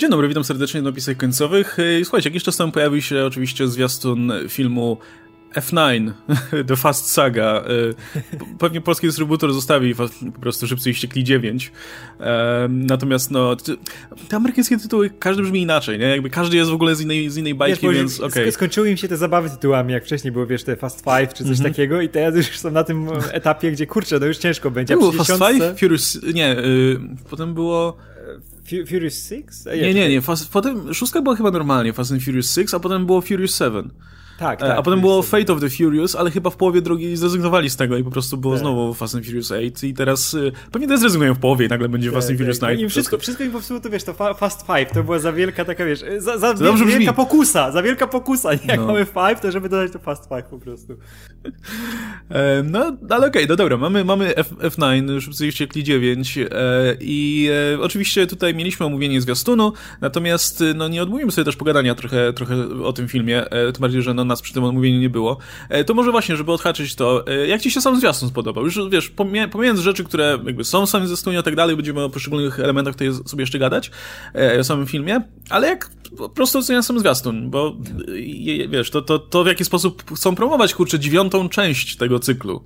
Dzień dobry, witam serdecznie na napisach końcowych. Słuchajcie, jakiś czas temu pojawił się oczywiście zwiastun filmu F9, The Fast Saga. Pewnie polski dystrybutor zostawi po prostu Szybcy i Ściekli 9. Natomiast no, te amerykańskie tytuły, każdy brzmi inaczej, nie? Jakby każdy jest w ogóle z innej, z innej bajki, wiesz, więc okej. Okay. Skończyły im się te zabawy tytułami, jak wcześniej było, wiesz, te Fast Five czy coś mm -hmm. takiego i teraz już są na tym etapie, gdzie kurczę, no już ciężko będzie. Było Fast Five? Furious, nie, y, potem było... Furious 6? Nie, nie, nie. Fast, potem szóstka była chyba normalnie, Fast and Furious 6, a potem było Furious 7. Tak, tak. A potem było Fate of the Furious, ale chyba w połowie drogi zrezygnowali z tego i po prostu było tak. znowu Fast and Furious 8 i teraz y, pewnie też zrezygnują w połowie i nagle będzie tak, Fast and Furious 9. I wszystko, wszystko im popsuło, to wiesz, to Fast Five, to była za wielka taka, wiesz, za, za wielka brzmi. pokusa, za wielka pokusa, nie? Jak no. mamy Five, to żeby dodać to Fast Five po prostu. E, no, ale okej, okay, no dobra, mamy, mamy F, F9, Szybcy Ściekli 9 e, i e, oczywiście tutaj mieliśmy omówienie zwiastunu, natomiast no nie odmówimy sobie też pogadania trochę, trochę o tym filmie, e, tym bardziej, że no, nas przy tym omówieniu nie było. E, to może właśnie, żeby odhaczyć to, e, jak ci się sam zwiastun spodobał? Już wiesz, pomijając rzeczy, które jakby są w samym zwiastunie i tak dalej, będziemy o poszczególnych elementach tutaj sobie jeszcze gadać, o samym filmie, ale jak po prostu oceniam sam zwiastun, bo wiesz, to, to, to w jaki sposób chcą promować, kurczę, dziewiątą część tego cyklu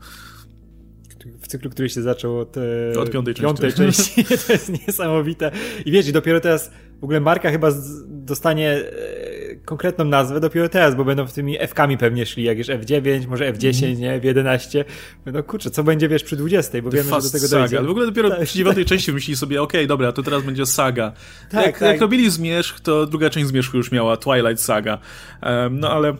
w cyklu, który się zaczął od, od piątej, piątej części. części. to jest niesamowite. I wiesz, dopiero teraz w ogóle marka chyba dostanie konkretną nazwę dopiero teraz, bo będą w tymi F-kami pewnie szli, jak już F9, może F10, mm. nie, F11. No kurczę, co będzie, wiesz, przy 20, bo The wiemy, że do tego saga. dojdzie. Ale w ogóle dopiero tak, przy dziewiątej tak. części myśli sobie, okej, okay, dobra, to teraz będzie saga. Tak, jak, tak. jak robili Zmierzch, to druga część Zmierzchu już miała Twilight Saga. Um, no ale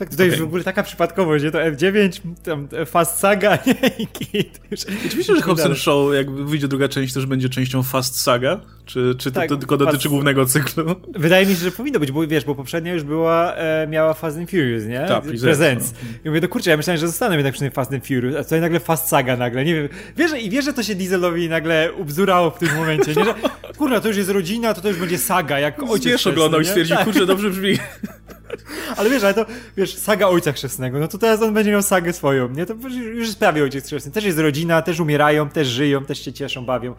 tak, tutaj okay. jest w ogóle taka przypadkowość, że to F9, tam Fast Saga, nie? I kit. Czy myślisz, że Hobson Show, jak wyjdzie druga część, też będzie częścią Fast Saga? Czy, czy tak, to, tylko dotyczy głównego cyklu? Wydaje mi się, że powinno być, bo wiesz, bo poprzednia już była, e, miała Fast and Furious, nie? Tak, Presents. No. I mówię, no kurczę, ja myślałem, że zostanę jednak przy tym Fast and Furious, a tutaj nagle Fast Saga nagle, nie wiem. Wiesz, i wiesz, że to się Dieselowi nagle ubzurało w tym momencie, nie? Że, kurwa, to już jest rodzina, to to już będzie saga, jak ojciec Wiesz, oglądał i stwierdził, tak. kurczę, dobrze brzmi. Ale wiesz, ale to, wiesz, saga ojca chrzestnego, no to teraz on będzie miał sagę swoją, nie? To już jest prawie ojciec chrzestny. Też jest rodzina, też umierają, też żyją, też się cieszą, bawią.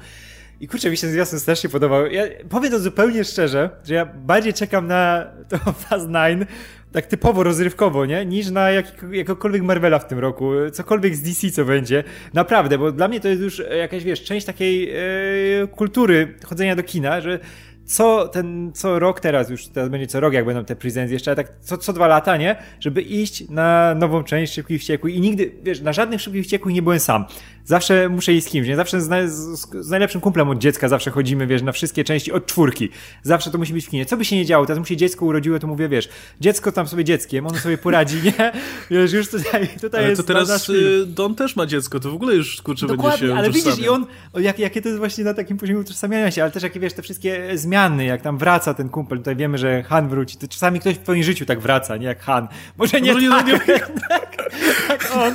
I kurczę, mi się zwiastun strasznie podobał. Ja powiem to zupełnie szczerze, że ja bardziej czekam na to Fast 9 tak typowo rozrywkowo, nie? Niż na jak, jakokolwiek Marvela w tym roku, cokolwiek z DC co będzie. Naprawdę, bo dla mnie to jest już jakaś, wiesz, część takiej yy, kultury chodzenia do kina, że co ten, co rok teraz, już teraz będzie co rok, jak będą te presents jeszcze, tak co, co dwa lata, nie? Żeby iść na nową część Szybkich Wściekłych i nigdy, wiesz, na żadnych Szybkich Wściekłych nie byłem sam. Zawsze muszę iść z kimś, nie? Zawsze z, z, z, najlepszym kumplem od dziecka zawsze chodzimy, wiesz, na wszystkie części od czwórki. Zawsze to musi być w kinie. Co by się nie działo, teraz mu się dziecko urodziło, to mówię, wiesz, dziecko tam sobie dzieckiem, ono sobie poradzi, nie? Wiesz, już tutaj, tutaj ale jest... to teraz y, Don też ma dziecko, to w ogóle już, kurczę, Dokładnie, będzie się ale widzisz, i on, jak, jakie to jest właśnie na takim poziomie utożsamiania się, ale też jakie, wiesz, te wszystkie zmiany, jak tam wraca ten kumpel, tutaj wiemy, że Han wróci, to czasami ktoś w twoim życiu tak wraca, nie jak Han. Może nie, Może tak, nie, nie, tak, tak on,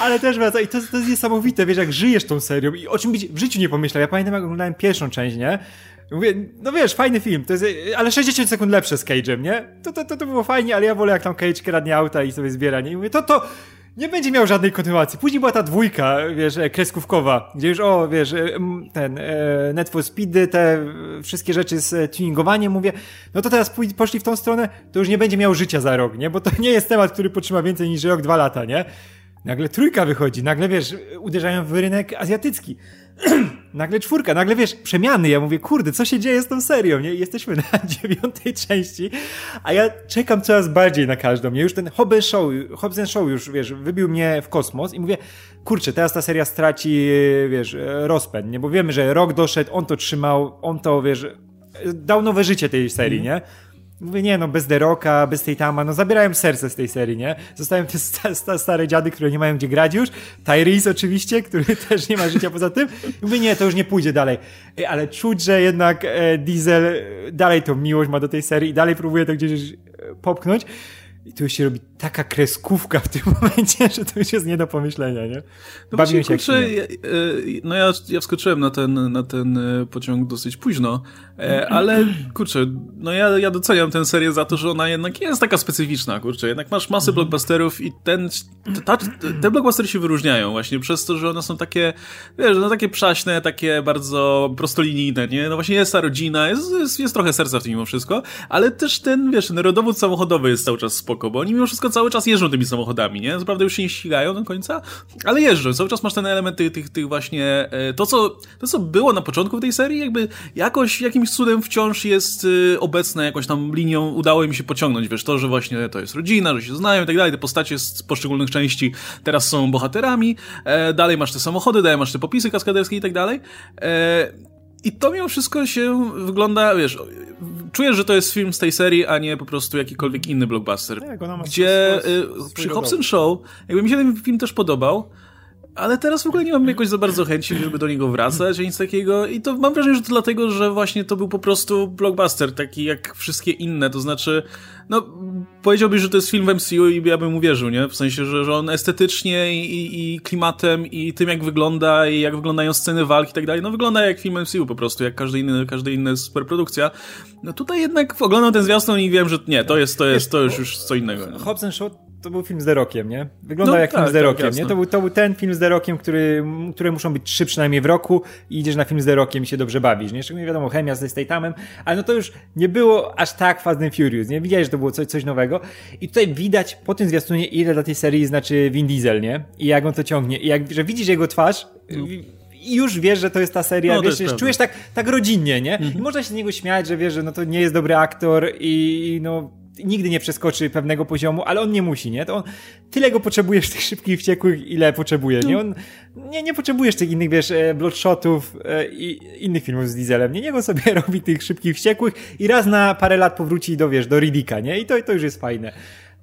ale też wraca i to, to jest niesamowite, wiesz, jak żyjesz tą serią i o czym być w życiu nie pomyślał. Ja pamiętam, jak oglądałem pierwszą część, nie? Mówię, no wiesz, fajny film, to jest, ale 60 sekund lepsze z Cage'em, nie? To, to, to, to było fajnie, ale ja wolę jak tam Cage kradnie auta i sobie zbiera, nie? I mówię, to, to, nie będzie miał żadnej kontynuacji. Później była ta dwójka, wiesz, e, kreskówkowa, gdzie już, o, wiesz, e, ten, e, Net for Speedy, te wszystkie rzeczy z tuningowaniem, mówię, no to teraz poszli w tą stronę, to już nie będzie miał życia za rok, nie? Bo to nie jest temat, który potrzyma więcej niż rok, dwa lata, nie? Nagle trójka wychodzi, nagle wiesz, uderzają w rynek azjatycki. nagle czwórka, nagle wiesz, przemiany. Ja mówię, kurde, co się dzieje z tą serią? Nie? Jesteśmy na dziewiątej części, a ja czekam coraz bardziej na każdą. Nie? Już ten Hobbs Show, Hobbs Show już, wiesz, wybił mnie w kosmos i mówię, kurczę, teraz ta seria straci, wiesz, rozpęd, nie? Bo wiemy, że rok doszedł, on to trzymał, on to, wiesz, dał nowe życie tej serii, mm. nie? Mówię, nie no, bez Deroka, bez tej Tama, no zabierają serce z tej serii, nie? Zostają te sta, sta, stare dziady, które nie mają gdzie grać już. Tyrese oczywiście, który też nie ma życia poza tym. Mówię, nie, to już nie pójdzie dalej. Ale czuć, że jednak e, Diesel dalej tą miłość ma do tej serii i dalej próbuje to gdzieś e, popchnąć. I tu się robi taka kreskówka w tym momencie, że to już jest nie do pomyślenia, nie? No Bawiłem się kurczę, ja, e, No ja, ja wskoczyłem na ten, na ten e, pociąg dosyć późno, e, ale kurczę, no ja, ja doceniam tę serię za to, że ona jednak jest taka specyficzna, kurczę. Jednak masz masę mhm. blockbusterów i ten, ta, te blockbustery się wyróżniają właśnie przez to, że one są takie, wiesz, no takie przaśne, takie bardzo prostolinijne, nie? No właśnie jest ta rodzina, jest, jest, jest trochę serca w tym mimo wszystko, ale też ten, wiesz, ten rodowód samochodowy jest cały czas spoko, bo oni mimo wszystko cały czas jeżdżą tymi samochodami, nie? Naprawdę już się nie ścigają do końca, ale jeżdżą. Cały czas masz ten element tych, tych, tych właśnie, e, to co, to co było na początku tej serii, jakby jakoś, jakimś cudem wciąż jest e, obecne, jakąś tam linią udało im się pociągnąć, wiesz, to, że właśnie to jest rodzina, że się znają i tak dalej, te postacie z poszczególnych części teraz są bohaterami, e, dalej masz te samochody, dalej masz te popisy kaskaderskie i tak dalej, i to mimo wszystko się wygląda, wiesz, czujesz, że to jest film z tej serii, a nie po prostu jakikolwiek inny blockbuster. Tak, ona ma gdzie swój, swój, przy Hobson Show, jakby mi się ten film też podobał, ale teraz w ogóle nie mam jakoś za bardzo chęci, żeby do niego wracać, nic takiego. I to mam wrażenie, że to dlatego, że właśnie to był po prostu blockbuster, taki jak wszystkie inne. To znaczy, no, powiedziałbyś, że to jest film w MCU i ja bym uwierzył, nie? W sensie, że, że on estetycznie i, i, klimatem i tym, jak wygląda i jak wyglądają sceny walki i tak dalej, no wygląda jak film MCU po prostu, jak każdy inny, każda inna superprodukcja. No tutaj jednak oglądam ten zwiastun i wiem, że nie, to jest, to jest, to już, już co innego. Hobson Show to był film z Derokiem, nie? Wygląda no, jak tak, film z Derokiem, tak, nie? To był, to był ten film z Derokiem, który, które muszą być trzy przynajmniej w roku i idziesz na film z Derokiem i się dobrze bawisz, nie? Szczególnie wiadomo, chemia z Statamem, ale no to już nie było aż tak Fast and Furious, nie? Widziałeś, że to było coś, coś nowego i tutaj widać po tym zwiastunie, ile dla tej serii znaczy Vin Diesel, nie? I jak on to ciągnie. I jak, że widzisz jego twarz, no i już wiesz, że to jest ta seria, no, wiesz, czujesz tak, tak rodzinnie, nie? Mhm. I można się z niego śmiać, że wiesz, że no to nie jest dobry aktor i no nigdy nie przeskoczy pewnego poziomu, ale on nie musi, nie? To on, tyle go potrzebujesz tych szybkich wściekłych, ile potrzebuje, nie? On, nie, nie potrzebujesz tych innych, wiesz, e, bloodshotów e, i innych filmów z Dieselem, nie? Niech on sobie robi tych szybkich wściekłych i raz na parę lat powróci do, wiesz, do Riddicka, nie? I to, to już jest fajne.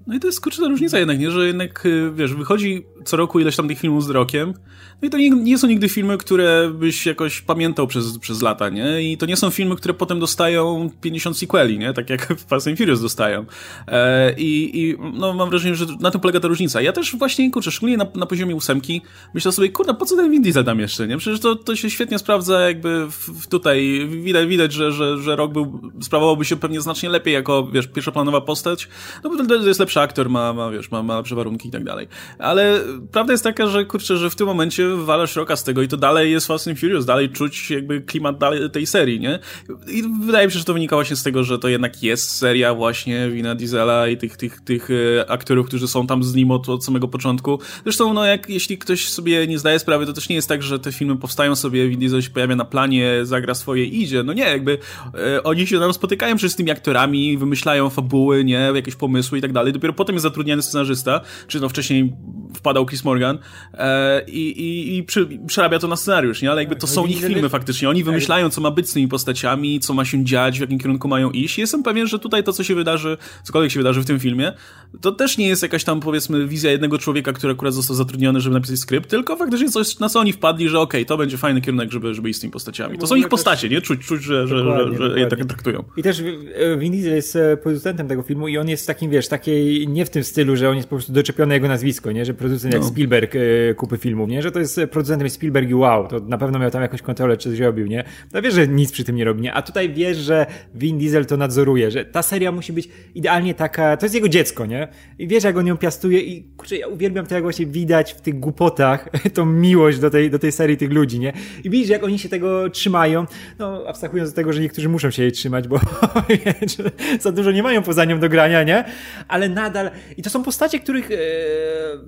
No i to jest kurczę różnica jednak, nie? Że jednak, y, wiesz, wychodzi co roku ileś tam tych filmów z rokiem, no i to nie, nie, są nigdy filmy, które byś jakoś pamiętał przez, przez lata, nie? I to nie są filmy, które potem dostają 50 sequeli, nie? Tak jak Fast and Furious dostają. E, i, I no mam wrażenie, że na tym polega ta różnica. Ja też właśnie, kurczę, szczególnie na, na poziomie ósemki, myślę sobie, kurde, po co ten Vin Diesel tam jeszcze, nie? Przecież to, to się świetnie sprawdza jakby w, w tutaj, widać, widać że, że, że rok był, sprawowałby się pewnie znacznie lepiej jako, wiesz, pierwszoplanowa postać, no bo to jest lepszy aktor, ma, ma wiesz, ma, ma lepsze warunki i tak dalej. Ale prawda jest taka, że kurczę, że w tym momencie walasz roka z tego i to dalej jest Fast and Furious, dalej czuć jakby klimat dalej tej serii, nie? I wydaje mi się, że to wynika właśnie z tego, że to jednak jest seria właśnie Wina Diesela i tych, tych, tych e, aktorów, którzy są tam z nim od, od samego początku. Zresztą, no jak, jeśli ktoś sobie nie zdaje sprawy, to też nie jest tak, że te filmy powstają sobie, Vin Diesel się pojawia na planie, zagra swoje i idzie. No nie, jakby e, oni się tam spotykają przecież z tymi aktorami, wymyślają fabuły, nie? Jakieś pomysły i tak dalej. Dopiero potem jest zatrudniany scenarzysta, czy no wcześniej wpadał Chris Morgan e, i, i, i przy, przerabia to na scenariusz, nie? Ale jakby to tak, są no ich filmy faktycznie. Oni wymyślają, co ma być z tymi postaciami, co ma się dziać, w jakim kierunku mają iść. Jestem pewien, że tutaj to, co się wydarzy, cokolwiek się wydarzy w tym filmie, to też nie jest jakaś tam, powiedzmy, wizja jednego człowieka, który akurat został zatrudniony, żeby napisać skrypt, tylko faktycznie coś, na co oni wpadli, że okej, okay, to będzie fajny kierunek, żeby, żeby iść z tymi postaciami. To są ich postacie, nie? Czuć, czuć że, że, że, że je tak traktują. I też e, Vin Diesel jest e, producentem tego filmu i on jest takim, wiesz, takiej, nie w tym stylu, że on jest po prostu doczepiony jego nazwisko, nie? Że producent jak no. Spielberg e, kupy filmów, nie? Że to jest producentem Spielberg i wow, to na pewno miał tam jakąś kontrolę, czy coś robił, nie? No wiesz, że nic przy tym nie robi, nie? A tutaj wiesz, że Vin Diesel to nadzoruje, że ta seria musi być idealnie taka, to jest jego dziecko, nie? I wiesz, jak on ją piastuje i kurczę, ja uwielbiam to, jak właśnie widać w tych głupotach tą miłość do tej, do tej serii tych ludzi, nie? I widzisz, jak oni się tego trzymają, no abstrahując od tego, że niektórzy muszą się jej trzymać, bo za dużo nie mają poza nią do grania, nie? Ale nadal, i to są postacie, których e,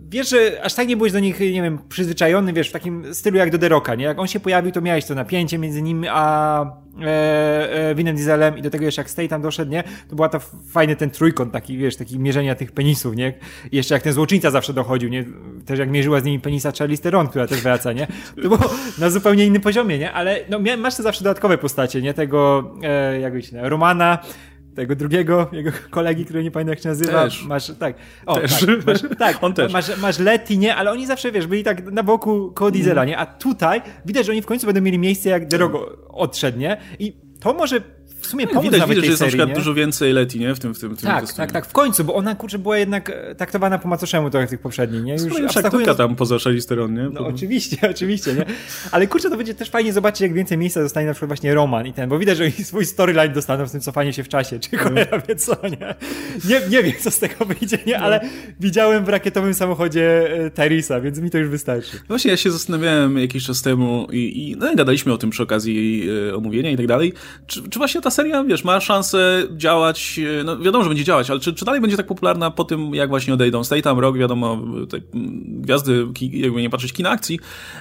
wiesz, że aż tak nie byłeś do nich, nie wiem, przyzwyczajony, wiesz, w takim stylu jak do Deroka, nie? Jak on się pojawił, to miałeś to napięcie między nim a e, e, Winem Dieselem i do tego jeszcze jak Stay tam doszedł, nie? To była to fajny ten trójkąt, taki, wiesz, taki mierzenia tych penisów, nie? I jeszcze jak ten złoczyńca zawsze dochodził, nie? Też jak mierzyła z nimi penisa Charlize Theron, która też wraca, nie? To było na zupełnie innym poziomie, nie? Ale no, masz te zawsze dodatkowe postacie, nie? Tego, e, jak się Romana, tego drugiego, jego kolegi, który nie pamiętam jak się nazywa. Też. Masz, tak. O, też. Tak, masz, tak. On też. Masz, masz Letty, nie? Ale oni zawsze, wiesz, byli tak na boku koło Diesela, nie? A tutaj widać, że oni w końcu będą mieli miejsce, jak Drogo odszedł, nie? I to może w sumie tak, pomóc widać, nawet widać, tej że jest serii, na przykład nie? dużo więcej Leti, nie? W tym, w tym, w tym Tak, tak, tak, w końcu, bo ona kurczę była jednak e, traktowana po macoszemu trochę w tych poprzednich, nie? Już Już abstrahując- tam poza Charlize Theron, nie? No oczywiście, oczywiście, nie? Ale kurczę, to będzie też fajnie zobaczyć, jak więcej miejsca dostanie na przykład właśnie Roman i ten, bo widać, że oni swój storyline dostaną z tym cofanie się w czasie, czy cholera wie co, nie? Nie, nie wiem, co z tego wyjdzie, nie? Ale widziałem w rakietowym samochodzie e, Tyrisa, więc mi to już wystarczy. Właśnie ja się zastanawiałem jakiś czas temu i, i no i gadaliśmy o tym przy okazji e, omówienia i tak dalej. Czy, czy właśnie ta seria, wiesz, ma szansę działać, e, no wiadomo, że będzie działać, ale czy, czy dalej będzie tak popularna po tym, jak właśnie odejdą Statham, Rock, wiadomo, te, gwiazdy, jakby nie patrzeć, kina akcji,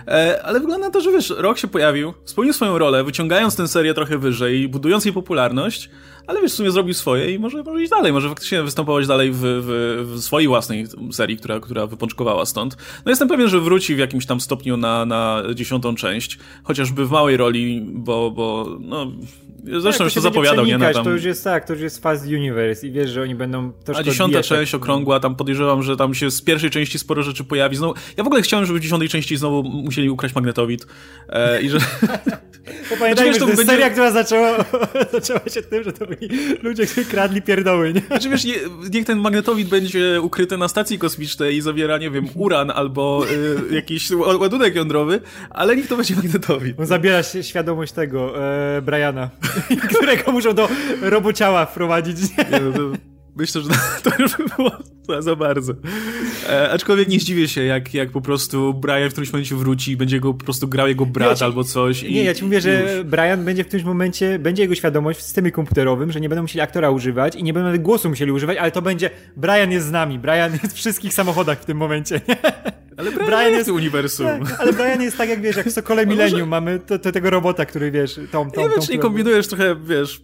e, ale wygląda na to, że wiesz, Rock się pojawił, spełnił swoją rolę, wyciągając tę serię trochę wyżej, budując jej popularność, ale wiesz, w sumie zrobił swoje i może, może iść dalej, może faktycznie występować dalej w, w, w swojej własnej serii, która, która wypączkowała stąd. No jestem pewien, że wróci w jakimś tam stopniu na, na dziesiątą część, chociażby w małej roli, bo, bo no, zresztą Tak, już to zapowiadał, nie? Na tam... To już jest tak, to już jest Fast Universe i wiesz, że oni będą troszkę A dziesiąta część tak- okrągła, tam podejrzewam, że tam się z pierwszej części sporo rzeczy pojawi. Znowu, ja w ogóle chciałem, żeby w dziesiątej części znowu musieli ukraść magnetowid e, i że... Bo pamiętajmy, Znaczy, wiesz, to będzie- seria, która zaczęła, zaczęła się tym, że to byli ludzie, którzy kradli pierdoły, nie? Znaczy wiesz, nie, niech ten magnetowid będzie ukryty na stacji kosmicznej i zawiera, nie wiem, uran albo y, jakiś ła- ładunek jądrowy, ale niech to będzie magnetowid. On zabiera się świadomość tego, e, Briana, którego muszą do robociała wprowadzić. Nie? Myślę, że to już by było za, za bardzo. E, aczkolwiek nie zdziwię się, jak, jak po prostu Brian w którymś momencie wróci i będzie go po prostu grał jego brat Ja ci- albo coś. I, Nie, ja ci mówię, że już. Brian będzie w którymś momencie, będzie jego świadomość w systemie komputerowym, że nie będą musieli aktora używać i nie będą nawet głosu musieli używać, ale to będzie, Brian jest z nami, Brian jest w wszystkich samochodach w tym momencie, nie? Ale Brian, Brian jest jest- uniwersum. Tak, ale Brian jest tak jak wiesz, jak w Sokole Millennium mamy to, to, tego robota, który wiesz, tą, tą, Nie wiem, czy nie kombinujesz trochę, wiesz,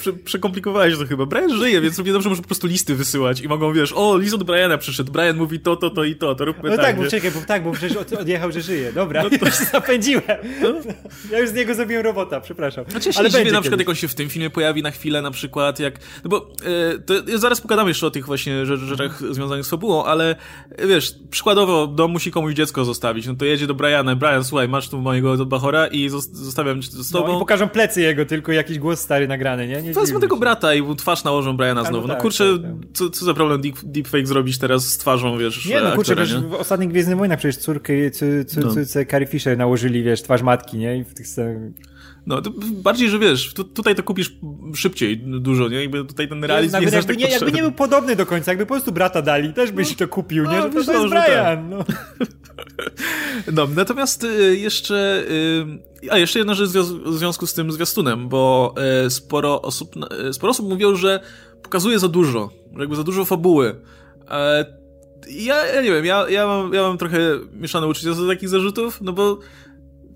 prze, przekomplikowałeś to chyba. Brian żyje, więc równie dobrze może po prostu listy wysyłać i mogą, wiesz, o, list od Briana przyszedł, Brian mówi to, to, to i to, to róbmy No tak, tak, bo czekaj, bo tak, bo przecież od, odjechał, że żyje. Dobra, no to... już się zapędziłem. Ja już z niego zrobiłem robota, przepraszam. Znaczy, ja Ale dziwię na przykład, kiedyś. jak on się w tym filmie pojawi na chwilę, na przykład, jak... No bo e, to zaraz pogadamy jeszcze o tych właśnie rzecz- rzeczach związanych z fabułą, ale e, wiesz, przykładowo dom musi komuś dziecko zostawić, no to jedzie do Briana, Brian, słuchaj, masz tu mojego Bachora i zos- zostawiam cię z No, tobą. i pokażą plecy jego, tylko jakiś głos stary nagrany, nie? nie Wezmę tego się. brata i twarz nałożą Briana znowu. No tak, kurczę, tak, tak. Co, co za problem deep, deepfake zrobić teraz z twarzą, wiesz, Nie, no kurczę, aktora, przecież nie? w ostatnich Gwiezdnych Wojnach przecież córkę, No. córce Carrie Fisher nałożyli, wiesz, twarz matki, nie? I w tych scenach... No, to bardziej, że wiesz, tu, tutaj to kupisz szybciej dużo, nie? Jakby tutaj ten realizm nie jest jakby, tak nie, jakby nie był podobny do końca, jakby po prostu brata dali, też byś to kupił, nie? no, Że to, to myślę, jest tak. Brian, no. No, natomiast y, jeszcze... Y, a, jeszcze jedna rzecz w związku z tym zwiastunem, bo y, sporo osób, sporo osób mówiło, że pokazuje za dużo, że jakby za dużo fabuły. E, ja, ja nie wiem, ja, ja, mam, ja mam trochę mieszane uczucia do takich zarzutów, no bo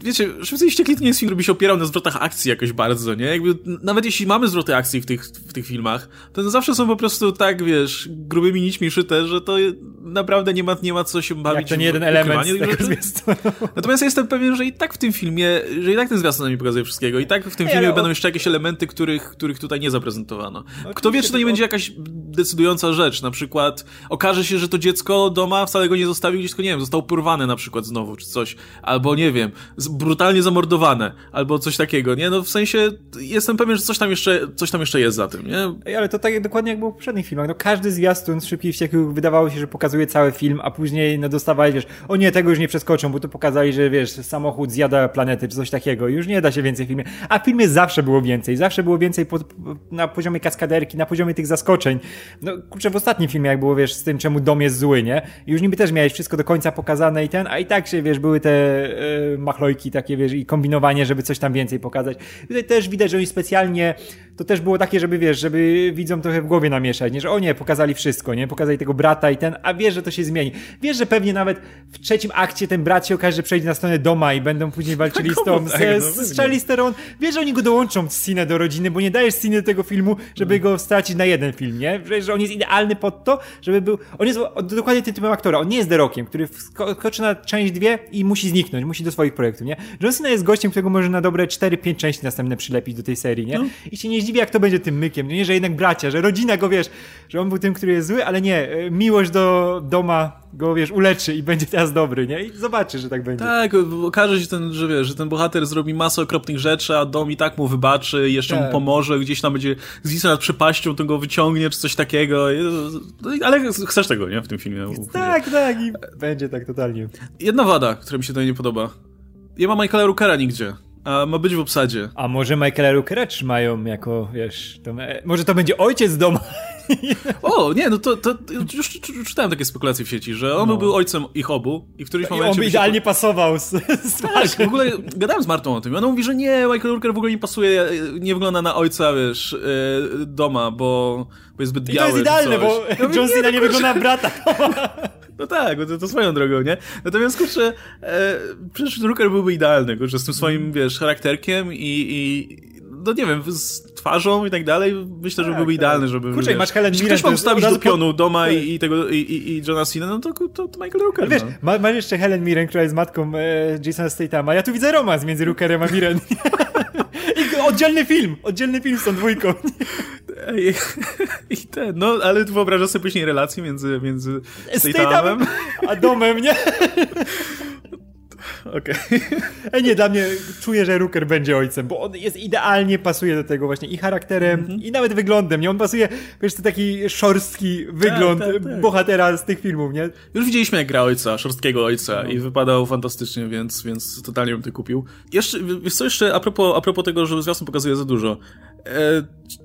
wiecie, Szybcy i Ściekli to nie jest film, który by się opierał na zwrotach akcji jakoś bardzo, nie? Jakby, nawet jeśli mamy zwroty akcji w tych, w tych filmach, to zawsze są po prostu tak, wiesz, grubymi nićmi szyte, że to naprawdę nie ma, nie ma co się bawić Jak to nie w jeden element. Natomiast ja jestem pewien, że i tak w tym filmie, że i tak ten zwiastun nie pokazuje wszystkiego. I tak w tym Ej, filmie ale o- będą jeszcze jakieś elementy, których, których tutaj nie zaprezentowano. Kto wie, czy to nie będzie jakaś decydująca rzecz. Na przykład okaże się, że to dziecko doma wcale go nie zostawił, gdzieś tylko, nie wiem, został porwane na przykład znowu, czy coś. Albo, nie wiem, brutalnie zamordowane. Albo coś takiego, nie? No w sensie, jestem pewien, że coś tam jeszcze, coś tam jeszcze jest za tym, nie? Ej, ale to tak dokładnie jak było w poprzednich filmach. No każdy zwiastun z Szybkich Wściekłych wydawało się, że pokazuje cały film, a później no dostawali, wiesz, o nie, tego już nie przeskoczą, bo to pokazali, że wiesz, samochód zjada planety, czy coś takiego. Już nie da się więcej w filmie. A w filmie zawsze było więcej. Zawsze było więcej na poziomie kaskaderki, na poziomie tych zaskoczeń. No kurczę, w ostatnim filmie jak było, wiesz, z tym, czemu dom jest zły, nie? Już niby też miałeś wszystko do końca pokazane i ten, a i tak się, wiesz, były te machlojki takie, wiesz, i kombinowanie, żeby coś tam więcej pokazać. Tutaj też widać, że oni specjalnie, to też było takie, żeby, wiesz, żeby widzom trochę w głowie namieszać, nie? Że o nie, pokazali wszystko, nie? Pokazali tego brata i ten, a wiesz, że to się zmieni. Wiesz, że pewnie nawet w trzecim akcie ten brat się okaże, że przejdzie na stronę doma i będą później walczyli z tą, tak, z, no z, Theron. Wiesz, że oni go dołączą z Cine do rodziny, bo nie dajesz Cine do tego filmu, żeby go stracić na jeden film, nie? Że, że on jest idealny pod to, żeby był, on jest dokładnie tym typem aktora, on nie jest The Rockiem, który wskoczy na część dwie i musi zniknąć, musi do swoich projektów internetu, nie? John Cena jest gościem, którego może na dobre 4-5 części następne przylepić do tej serii, nie? No. I się nie zdziwi, jak to będzie tym mykiem, nie? Że jednak bracia, że rodzina go, wiesz, że on był tym, który jest zły, ale nie, e, miłość do doma go, wiesz, uleczy i będzie teraz dobry, nie? I zobaczy, że tak będzie. Tak, okaże się, ten, że wiesz, że ten bohater zrobi masę okropnych rzeczy, a dom i tak mu wybaczy, jeszcze tak. mu pomoże, gdzieś tam będzie zwisał nad przepaścią, to go wyciągnie, czy coś takiego. No ale chcesz tego, nie? W tym filmie. Tak, tak i będzie tak totalnie. Jedna wada, która mi się tutaj nie podoba. Nie ma Michaela Rookera nigdzie. A ma być w obsadzie. A może Michaela Rookera trzymają jako, wiesz, to, może to będzie ojciec doma. O, nie, no to, to już czytałem takie spekulacje w sieci, że on no. był ojcem ich obu i w którymś momencie... on by idealnie pasował z, z Tak, w ogóle gadałem z Martą o tym i ona mówi, że nie, Michael Rooker w ogóle nie pasuje, nie wygląda na ojca, wiesz, e, doma, bo, bo jest zbyt biały. I to jest idealne, bo ja John Cena nie, nie wygląda na brata. No tak, to, to swoją drogą, nie? Natomiast, kurczę, e, przecież Rooker byłby idealny, kurczę, z tym swoim, wiesz, charakterkiem i, i no nie wiem, z twarzą i tak dalej, myślę, tak, że byłby tak. idealny, żeby... Kurczę, wiesz, masz Helen Mirren... Jeśli ktoś ma ustawić do pionu doma tak. i, i, tego, i, i, Johna Cena, no to, to, to Michael Rooker, Wiesz, no. masz jeszcze Helen Mirren, która jest matką e, Jasona Statama, ja tu widzę romans między Rookerem a Mirren. I oddzielny film, oddzielny film z tą dwójką. I, I ten, no, ale wyobrażasz sobie później relacje między, między Statamem a domem, nie? Okej. Okay. nie, dla mnie czuję, że Rooker będzie ojcem, bo on jest idealnie pasuje do tego właśnie i charakterem, mm -hmm. i nawet wyglądem, nie? On pasuje, wiesz, to taki szorstki wygląd tak, tak, tak. bohatera z tych filmów, nie? Już widzieliśmy, jak gra ojca, szorstkiego ojca no. i wypadał fantastycznie, więc, więc totalnie bym to kupił. Jeszcze, wiesz co jeszcze, a propos, a propos tego, że zwiastun pokazuje za dużo. E,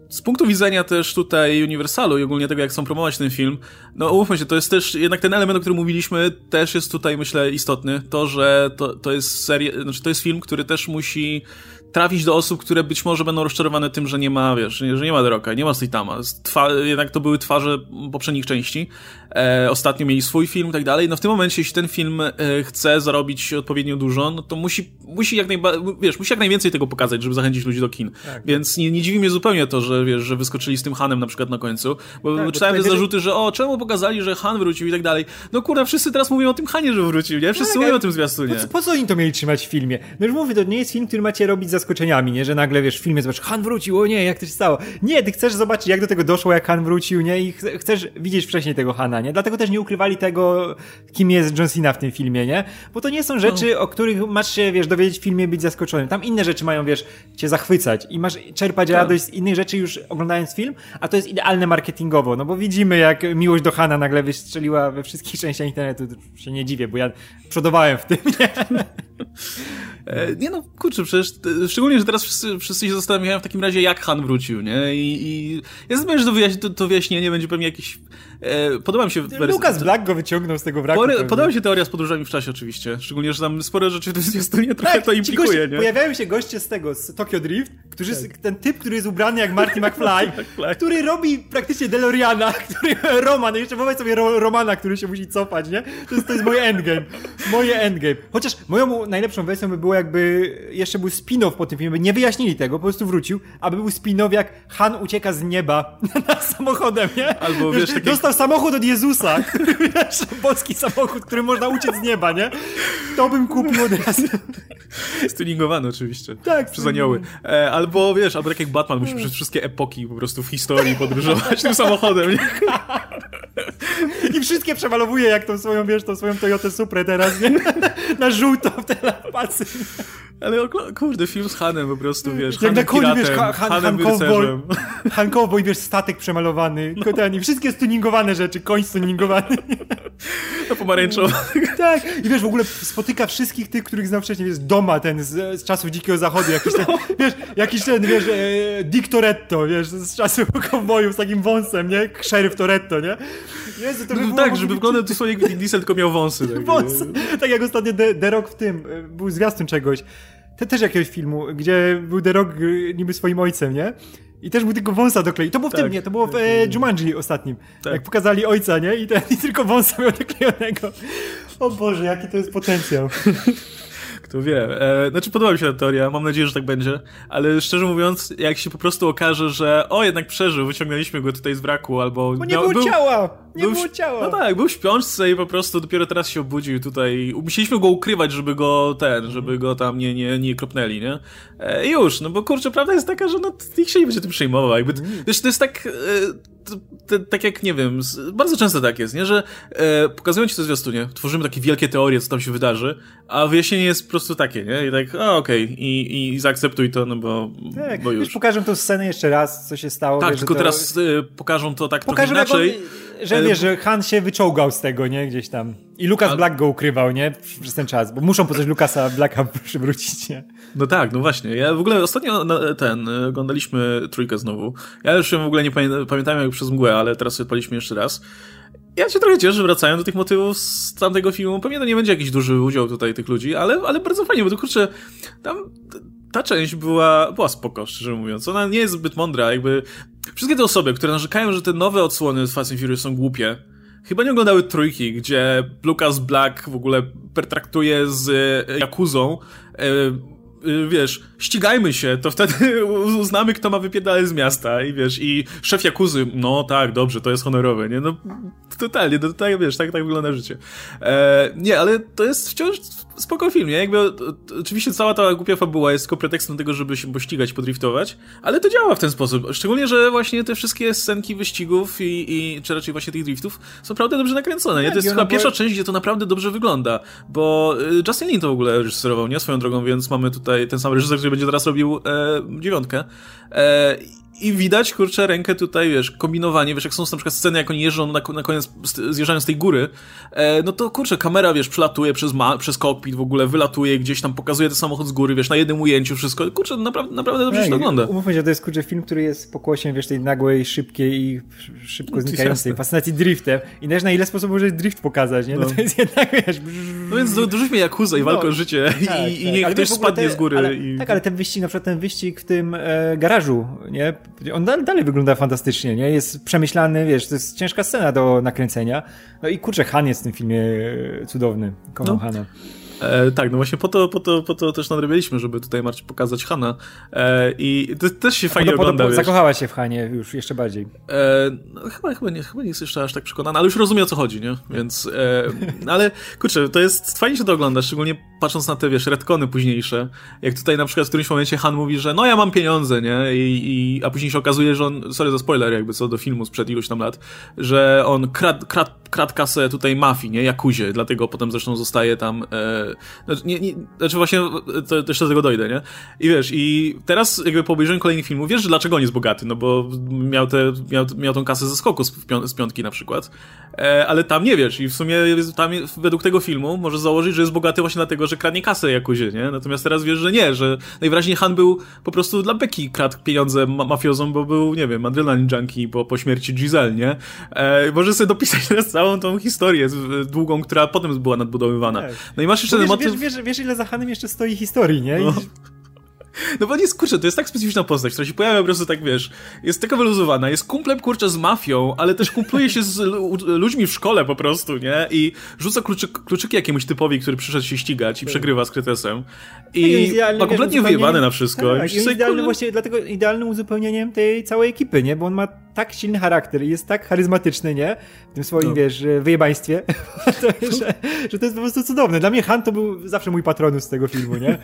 z punktu widzenia też tutaj Universalu i ogólnie tego, jak chcą promować ten film, no umówmy się, to jest też jednak ten element, o którym mówiliśmy, też jest tutaj, myślę, istotny. To, że to, to jest seria, znaczy to jest film, który też musi trafić do osób, które być może będą rozczarowane tym, że nie ma, wiesz, że nie ma Deroka, nie ma Statama. Twa jednak to były twarze poprzednich części. E, ostatnio mieli swój film i tak dalej. No w tym momencie, jeśli ten film e, chce zarobić odpowiednio dużo, no to musi, musi jak najbardziej, wiesz, musi jak najwięcej tego pokazać, żeby zachęcić ludzi do kin. Tak. Więc nie, nie dziwi mnie zupełnie to, że wiesz, że wyskoczyli z tym Hanem na przykład na końcu, bo tak, czytałem te zarzuty, że o, czemu pokazali, że Han wrócił i tak dalej. No kurwa, wszyscy teraz mówią o tym Hanie, że wrócił, nie? Wszyscy tak, mówią o tym zwiastunie. Po, po co oni to mieli trzymać w filmie? No już mówię, to nie jest film, który macie robić zaskoczeniami, nie? Że nagle, wiesz, w filmie zobaczysz, Han wrócił, o nie, jak to się stało. Nie, ty chcesz zobaczyć, jak do tego doszło, jak Han wrócił, nie? I chcesz widzieć wcześniej tego Hana, nie? Dlatego też nie ukrywali tego, kim jest John Cena w tym filmie, nie? Bo to nie są rzeczy, no. o których masz się, wiesz, dowiedzieć w filmie, być zaskoczony. Tam inne rzeczy mają, wiesz, cię zachwycać i masz czerpać tak. radość z innych rzeczy już oglądając film, a to jest idealne marketingowo, no bo widzimy, jak miłość do Hana nagle wystrzeliła we wszystkich częściach internetu. Się nie dziwię, bo ja przodowałem w tym, nie? E, nie no, kurczę, przecież szczególnie, że teraz wszyscy, wszyscy się zastanawiają w takim razie, jak Han wrócił, nie? I, i ja zdaję, że to, wyjaś to, to wyjaśnienie będzie pewnie jakiś... E, podoba mi się... Lucas Black go wyciągnął z tego wraku. podoba mi się teoria z podróżami w czasie oczywiście, szczególnie, że tam spore rzeczy w tym zwiastunie trochę tak, to implikuje, goście, nie? Pojawiają się goście z tego, z Tokyo Drift, którzy, tak. ten typ, który jest ubrany jak Marty McFly, który robi praktycznie DeLoreana, który Roman, jeszcze wyobraź sobie ro, Romana, który się musi cofać, nie? To jest, to jest moje endgame. Moje endgame. Chociaż moją najlepszą wersją by było jakby jeszcze był spin-off po tym filmie, nie wyjaśnili tego, po prostu wrócił, aby był spin-off jak Han ucieka z nieba samochodem, nie? Albo wiesz, taki... Dostał samochód od Jezusa, który, wiesz, boski samochód, który można uciec z nieba, nie? To bym kupił od razu. Stuningowany oczywiście. Tak. Przez anioły. E, albo wiesz, albo tak jak Batman musi przez wszystkie epoki po prostu w historii podróżować tym samochodem, nie? I wszystkie przemalowuje jak tą swoją, wiesz, tą swoją Toyotę Supra teraz, nie? Na żółto w telepacy. Ale kurde, film z Hanem po prostu, wiesz, Jak na koniu, wiesz, Han, Han, Han Cowboy, Han Cowboy, wiesz, statek przemalowany, kotani, wszystkie stuningowane rzeczy, koń stuningowany. No pomarańczowy. Tak, i wiesz, w ogóle spotyka wszystkich tych, których znam wcześniej, wiesz, Doma, ten z, z czasów Dzikiego Zachodu, jakiś ten, no. wiesz, jakiś ten, wiesz, e, Dick Toretto, wiesz, z czasów cowboyów z takim wąsem, nie? Szeryf Toretto, nie? Jezu, to by no, tak, żeby wyglądał tu swoje Diesel, tylko miał wąsy. Tak, wąsy. tak jak ostatnio The, The Rock w tym, e, był zwiastun czegoś, te, też jakiegoś filmu, gdzie był The Rock e, niby swoim ojcem, nie? I też był tylko wąsa dokleił. To było w tak, tym, nie? To było w e, Jumanji ostatnim. Tak. Jak pokazali ojca, nie? I, ten, i tylko wąsa miał doklejonego. O Boże, jaki to jest potencjał. Kto wie. E, znaczy, podoba mi się ta teoria, mam nadzieję, że tak będzie, ale szczerze mówiąc, jak się po prostu okaże, że o, jednak przeżył, wyciągnęliśmy go tutaj z wraku, albo... Bo nie miał, było był, ciała! Nie był, było ciała! No tak, był w śpiączce i po prostu dopiero teraz się obudził tutaj. Musieliśmy go ukrywać, żeby go ten, żeby go tam nie, nie, nie kropnęli, nie? E, już, no bo kurczę, prawda jest taka, że no, nikt się nie będzie tym przejmował. Jakby, wiesz, to jest tak... E, tak jak, nie wiem, bardzo często tak jest, nie? Że e, pokazują ci to zwiastunie, tworzymy takie wielkie teorie, co tam się wydarzy, a wyjaśnienie jest po prostu takie, nie? I tak, a okej, okay. I, i zaakceptuj to, no bo, tak, bo już. pokażę tą scenę jeszcze raz, co się stało. Tak, wiesz, tylko to... teraz e, pokażą to tak pokażą trochę inaczej. On, że wiesz, że Han się wyczołgał z tego, nie? Gdzieś tam. I Lucas a... Black go ukrywał, nie? Przez ten czas, bo muszą po coś Lucasa Blacka przywrócić, nie? No tak, no właśnie. Ja w ogóle ostatnio ten, oglądaliśmy trójkę znowu. Ja już w ogóle nie pamiętałem jak przez mgłę, ale teraz sobie paliśmy jeszcze raz. Ja się trochę cieszę, że wracają do tych motywów z tamtego filmu. Pewnie to nie będzie jakiś duży udział tutaj tych ludzi, ale, ale bardzo fajnie, bo to kurczę, tam ta część była, była spoko, szczerze mówiąc. Ona nie jest zbyt mądra, jakby... Wszystkie te osoby, które narzekają, że te nowe odsłony z Fast and Furious są głupie, chyba nie oglądały trójki, gdzie Lucas Black w ogóle pertraktuje z Jakuzą, e, Y, wiesz, ścigajmy się, to wtedy uznamy, kto ma wypierdalać z miasta i wiesz, i szef Jakuzy, no tak, dobrze, to jest honorowe, nie? No, totalnie, no, tak, wiesz, tak, tak wygląda życie. E, nie, ale to jest wciąż spoko film, nie? Jakby, oczywiście cała ta głupia fabuła jest tylko pretekstem tego, żeby się pościgać, podriftować, ale to działa w ten sposób. Szczególnie, że właśnie te wszystkie scenki wyścigów i, i czy raczej właśnie tych driftów są naprawdę dobrze nakręcone. Nie? To jest chyba pierwsza część, gdzie to naprawdę dobrze wygląda, bo y, Justin Lin to w ogóle reżyserował, nie? Swoją drogą, więc mamy tutaj ten sam reżyser, który będzie teraz robił e, dziewiątkę. E, i widać, kurczę, rękę tutaj, wiesz, kombinowanie, wiesz, jak są na przykład sceny, jak oni jeżdżą na, na koniec, zjeżdżają z tej góry, e, no to kurczę, kamera, wiesz, przelatuje przez, ma, przez kokpit w ogóle, wylatuje gdzieś tam, pokazuje ten samochód z góry, wiesz, na jednym ujęciu wszystko, kurczę, naprawdę, naprawdę dobrze się to ogląda. Umówmy się, to jest, kurczę, film, który jest pokłosiem, wiesz, tej nagłej, szybkiej i szybko znikającej fascynacji driftem i też na ile sposobów możesz drift pokazać, nie? No, no. to jest jednak, wiesz... No więc dorzućmy Jakuza i walkę no, o życie tak, i, tak. i niech ktoś spadnie te, z góry. Ale, i... Tak, ale ten wyścig, na przykład ten wyścig w tym e, garażu, nie? On dalej wygląda fantastycznie, nie? Jest przemyślany, wiesz, to jest ciężka scena do nakręcenia. No i kurczę, Han jest w tym filmie e, cudowny. Kocham no. Hana. E, tak, no właśnie po to, po, to, po to też nadrabialiśmy, żeby tutaj Marcin pokazać Hanna. E, I to też się fajnie potem, ogląda. Zakochała się w Hanie już jeszcze bardziej. E, no, chyba, chyba, nie, chyba nie jest jeszcze aż tak przekonana, ale już rozumie o co chodzi, nie? Więc, e, ale kurczę, to jest fajnie się to ogląda, szczególnie patrząc na te, wiesz, retkony późniejsze. Jak tutaj na przykład w którymś momencie Han mówi, że no ja mam pieniądze, nie? I, i a później się okazuje, że on, sorry za spoiler jakby co do filmu sprzed iluś tam lat, że on kradł krad, krad kasę tutaj mafii, nie? Jakuzie, dlatego potem zresztą zostaje tam e, znaczy, nie, nie, znaczy właśnie, to, to jeszcze do tego dojdę, nie? I wiesz, i teraz jakby po obejrzeniu kolejnych filmów, wiesz, dlaczego on jest bogaty, no bo miał, te, miał, miał tą kasę ze skoku z, z piątki na przykład, e, ale tam nie wiesz i w sumie tam według tego filmu możesz założyć, że jest bogaty właśnie dlatego, że kradnie kasę Jakuzie, nie? Natomiast teraz wiesz, że nie, że najwyraźniej Han był po prostu dla Beki kradł pieniądze ma mafiozom, bo był, nie wiem, adrenalin junkie po, po śmierci Giselle, nie? E, możesz sobie dopisać teraz całą tą historię długą, która potem była nadbudowywana. Tak. No i masz jeszcze ten motyw wiesz, wiesz, ile za Hanem jeszcze stoi historii, nie? No. No bo nie jest, kurczę, to jest tak specyficzna postać, która się pojawia po prostu tak, wiesz, jest taka wyluzowana, jest kumplem, kurczę, z mafią, ale też kumpluje się z ludźmi w szkole po prostu, nie? I rzuca kluczyk, kluczyki jakiemuś typowi, który przyszedł się ścigać i tak. przegrywa z Kretesem. I tak, ma kompletnie wyjebane na wszystko. Tak, jest idealny właśnie, dlatego idealnym uzupełnieniem tej całej ekipy, nie? Bo on ma tak silny charakter i jest tak charyzmatyczny, nie? W tym swoim, no. wiesz, wyjebaństwie, to, że, że to jest po prostu cudowne. Dla mnie Han to był zawsze mój patronus z tego filmu, nie?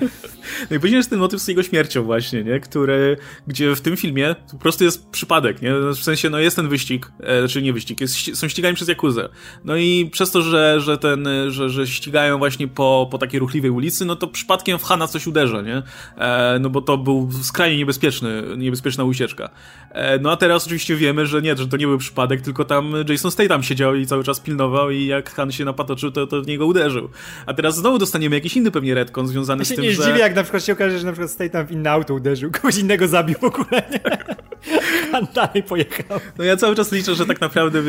No i później jest ten motyw z jego śmiercią właśnie, nie? Który, gdzie w tym filmie po prostu jest przypadek, nie? W sensie, no jest ten wyścig, e, znaczy nie wyścig, jest, są ścigani przez Jakuzę. No i przez to, że, że ten, że, że ścigają właśnie po, po takiej ruchliwej ulicy, no to przypadkiem w Hana coś uderza, nie? E, no bo to był skrajnie niebezpieczny, niebezpieczna ucieczka. E, no a teraz oczywiście wiemy, że nie, że to nie był przypadek, tylko tam Jason Statham siedział i cały czas pilnował i jak Han się napatoczył, to, to w niego uderzył. A teraz znowu dostaniemy jakiś inny pewnie retcon związany z tym, nie że... nie zdziwię, jak na przykład się okaże, że na przykład Statham w inne auto uderzył, kogoś innego zabił w ogóle, nie? Han dalej pojechał. No ja cały czas liczę, że tak naprawdę...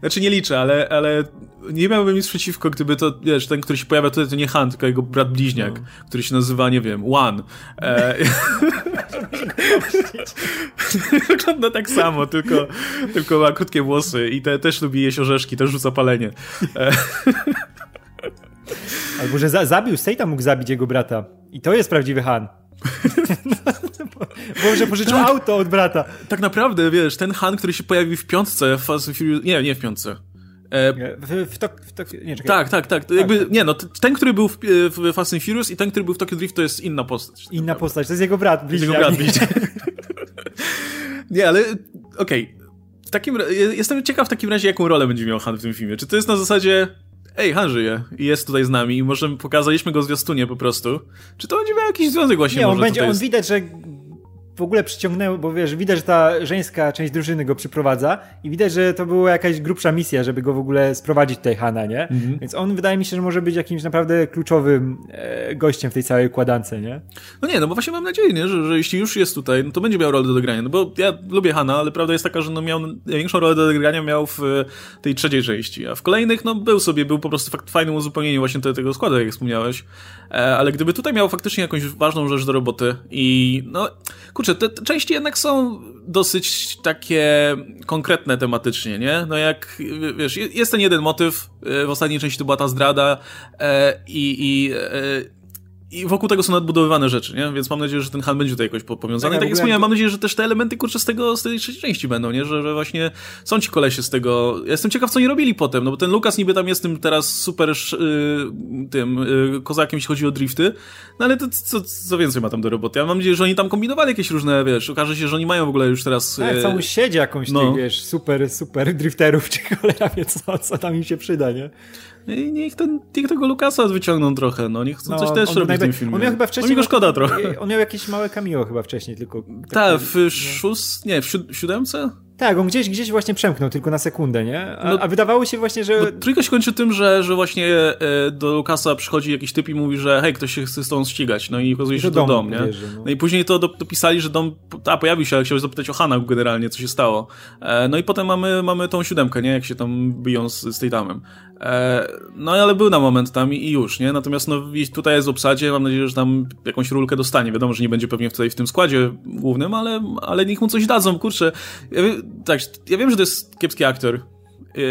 Znaczy nie liczę, ale, ale nie miałbym nic przeciwko, gdyby to, wiesz, ten, który się pojawia tutaj, to nie Han, tylko jego brat bliźniak, no. który się nazywa, nie wiem, One. E... Wygląda tak samo, tylko, tylko ma krótkie włosy i te, też lubi jeść orzeszki, też rzuca palenie. E... Albo, że za, zabił, Statham mógł zabić jego brata. I to jest prawdziwy Han. Bo może pożyczył tak, auto od brata. Tak naprawdę, wiesz, ten Han, który się pojawił w piątce w Fast Furious... Nie, nie w piątce. E... W, w, to, w to, nie, czekaj. Tak, tak, tak. Jakby, tak. nie, no, ten, który był w, w Fast and Furious i ten, który był w Tokyo Drift, to jest inna postać. Tak inna postać, to jest jego brat. Jest jego brat, Nie, ale okej. Okay. W takim, jestem ciekaw w takim razie, jaką rolę będzie miał Han w tym filmie. Czy to jest na zasadzie ej, Han żyje i jest tutaj z nami i może pokazaliśmy go zwiastunie po prostu. Czy to będzie miał jakiś związek właśnie Nie, on będzie, on widać, że w ogóle przyciągnęło, bo wiesz, widać, że ta żeńska część drużyny go przyprowadza i widać, że to była jakaś grubsza misja, żeby go w ogóle sprowadzić tutaj Hanna, nie? Mhm. Więc on wydaje mi się, że może być jakimś naprawdę kluczowym e, gościem w tej całej układance, nie? No nie, no bo właśnie mam nadzieję, nie? Że, że jeśli już jest tutaj, no to będzie miał rolę do odegrania, no bo ja lubię Hanna, ale prawda jest taka, że no miał największą rolę do odegrania miał w tej trzeciej części, a w kolejnych, no był sobie, był po prostu fakt, fajnym uzupełnieniem właśnie tego, tego składu, jak wspomniałeś, e, ale gdyby tutaj miał faktycznie jakąś ważną rzecz do roboty i no, kurczę, te, te części jednak są dosyć takie konkretne tematycznie, nie? No jak, wiesz, jest ten jeden motyw, e, w ostatniej części to była ta zdrada e, i, i e, i wokół tego są nadbudowywane rzeczy, nie? Więc mam nadzieję, że ten Han będzie tutaj jakoś powiązany. Tak, I tak jak wspomniałem, mam nadzieję, że też te elementy, kurczę, z tego, z tej trzeciej części będą, nie? Że, że właśnie są ci kolesie z tego... Ja jestem ciekaw, co oni robili potem, no bo ten Lukas niby tam jest tym teraz super yy, tym yy, kozakiem, jeśli chodzi o drifty, no ale to co, co więcej ma tam do roboty? Ja mam nadzieję, że oni tam kombinowali jakieś różne, wiesz, okaże się, że oni mają w ogóle już teraz... Tak, yy, całą sieć jakąś no. tych, wiesz, super, super drifterów, czy cholera wie co, co tam im się przyda, nie? I niech, ten, niech tego Lukasa wyciągną trochę, no niech no, coś też robi w tym filmie. On miał chyba wcześniej... On mi go szkoda trochę. On miał jakieś małe cameo chyba wcześniej, tylko... Tak, w szóst... nie, w siódemce? Tak, on gdzieś, gdzieś właśnie przemknął, tylko na sekundę, nie? A, no, a wydawało się właśnie, że... No, trójka się kończy tym, że, że właśnie e, do Lukasa przychodzi jakiś typ i mówi, że hej, ktoś się chce z tą ścigać, no i okazuje się, że to dom, nie? no. no. i później to dopisali, że dom, a pojawił się, ale chciał zapytać o Hanna generalnie, co się stało. E, no i potem mamy, mamy tą siódemkę, nie? Jak się tam biją z, z tej damem. E, no ale był na moment tam i, już, nie? Natomiast no tutaj jest w obsadzie, mam nadzieję, że tam jakąś rulkę dostanie. Wiadomo, że nie będzie pewnie tutaj w tym składzie głównym, ale, ale niech mu coś dadzą, kurczę. Ja, tak, ja wiem, że to jest kiepski aktor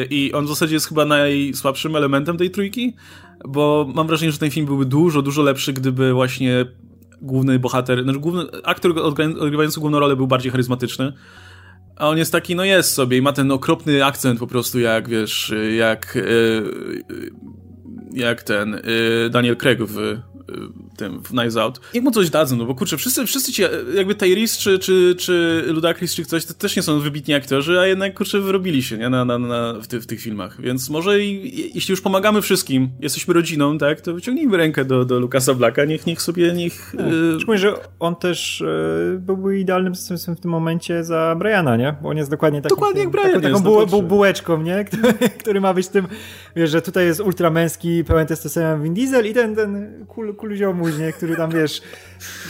i on w zasadzie jest chyba najsłabszym elementem tej trójki, bo mam wrażenie, że ten film byłby dużo, dużo lepszy, gdyby właśnie główny bohater, znaczy główny aktor odgrywający główną rolę był bardziej charyzmatyczny. A on jest taki, no jest sobie i ma ten okropny akcent po prostu jak, wiesz, jak yy, jak ten yy, Daniel Craig w tym, w Knives Out. Niech mu coś dadzą, no bo kurczę, wszyscy, wszyscy ci, jakby Tyrese czy, czy, czy Ludacris czy ktoś, to też nie są wybitni aktorzy, a jednak kurczę wyrobili się, nie, na, na, na, w, ty, w tych filmach. Więc może i, jeśli już pomagamy wszystkim, jesteśmy rodziną, tak, to wyciągnijmy rękę do, do Lucasa Blacka, niech, niech sobie, niech... Y... że on też y, byłby idealnym w tym momencie za Briana, nie? Bo on jest dokładnie takim... Dokładnie jak Brian taką, taką bu, bu, bułeczką, nie? Który, który, ma być tym, wiesz, że tutaj jest ultramęski, pełen testosteron Vin Diesel i ten, ten cool, cool ziomuś, nie? Który tam, wiesz,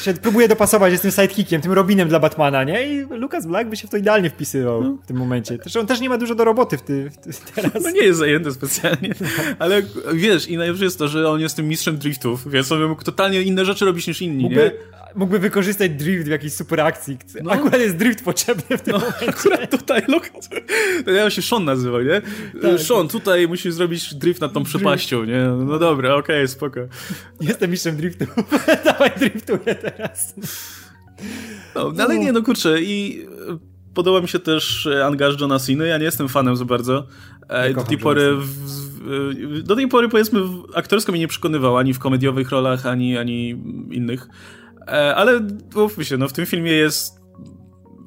się próbuje dopasować, jest tym sidekickiem, tym Robinem dla Batmana, nie? I Lucas Black by się w to idealnie wpisywał no. w tym momencie. Też on też nie ma dużo do roboty w, ty, w ty, teraz. No nie jest zajęty specjalnie, ale wiesz, i najlepsze jest to, że on jest tym mistrzem driftów, więc on mógł totalnie inne rzeczy robić niż inni, mógłby, nie? Mógłby wykorzystać drift w jakiejś super akcji. No. Akurat jest drift potrzebny w tym no, momencie. Akurat tutaj Lucas, to ja się Sean nazywał, nie? Tak. Sean, tutaj musisz zrobić drift nad tą przepaścią, nie? No dobra, okej, okay, spoko. Jestem mistrzem driftu. Dawaj driftuję teraz. No, ale nie, no kurczę i e, podoba mi się też e, angaż Johna Cena. Ja nie jestem fanem za bardzo. Ja do tej pory w, do tej pory powiedzmy aktorsko mnie nie przekonywał ani w komediowych rolach, ani, ani innych. E, ale mówmy się, no w tym filmie jest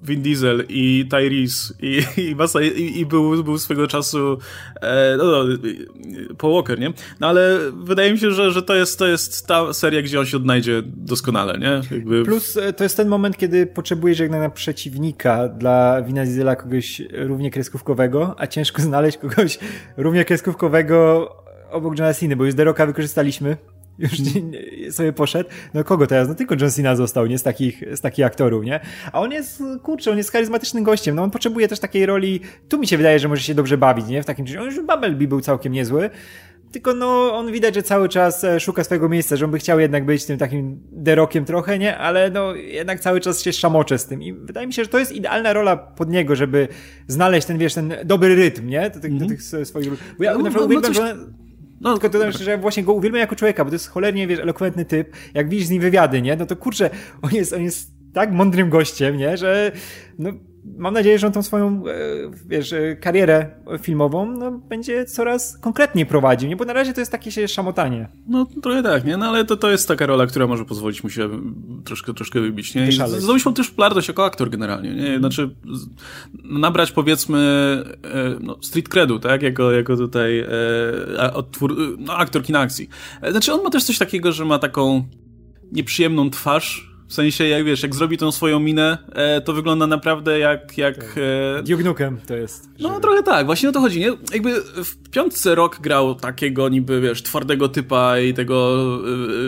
Vin Diesel i Tyrese i, i, masa, i, i był, był swego czasu e, no, no, Paul Walker, nie? No ale wydaje mi się, że, że to, jest, to jest ta seria, gdzie on się odnajdzie doskonale, nie? Jakby... Plus e, to jest ten moment, kiedy potrzebujesz jak na przeciwnika dla Vina Diesela kogoś równie kreskówkowego, a ciężko znaleźć kogoś równie kreskówkowego obok Johna Cena, bo już Deroka wykorzystaliśmy już sobie poszedł. No kogo teraz? No tylko John Cena został, nie? Z takich, z takich aktorów, nie? A on jest, kurczę, on jest charyzmatycznym gościem. No on potrzebuje też takiej roli, tu mi się wydaje, że może się dobrze bawić, nie? W takim czasie. On już Bumblebee był całkiem niezły. Tylko no, on widać, że cały czas e, szuka swojego miejsca, że on by chciał jednak być tym takim derokiem trochę, nie? Ale no, jednak cały czas się szamocze z tym. I wydaje mi się, że to jest idealna rola pod niego, żeby znaleźć ten, wiesz, ten dobry rytm, nie? Do tych, mm -hmm. do tych swoich... Bo ja no, na przykład no, no coś... No, Tylko dodam jeszcze, że właśnie go uwielbiam jako człowieka, bo to jest cholernie, wiesz, elokwentny typ. Jak widzisz z nim wywiady, nie? No to kurczę, on jest, on jest tak mądrym gościem, nie? Że no, mam nadzieję, że on tą swoją, e, wiesz, e, karierę filmową no, będzie coraz konkretniej prowadził, nie? Bo na razie to jest takie się szamotanie. No trochę tak, nie? No ale to, to jest taka rola, która może pozwolić mu się troszkę, troszkę wybić, nie? Zdobyć mu też popularność jako aktor generalnie, nie? Znaczy nabrać powiedzmy e, no, street credu, tak? Jako, jako tutaj odtwór, no, aktor kina akcji. Znaczy on ma też coś takiego, że ma taką nieprzyjemną twarz, w sensie, jak wiesz, jak zrobi tą swoją minę, e, to wygląda naprawdę jak... jak tak. e... Duke Nukem to jest. No trochę tak, właśnie o to chodzi, nie? Jakby w piątce rok grał takiego niby, wiesz, twardego typa i tego...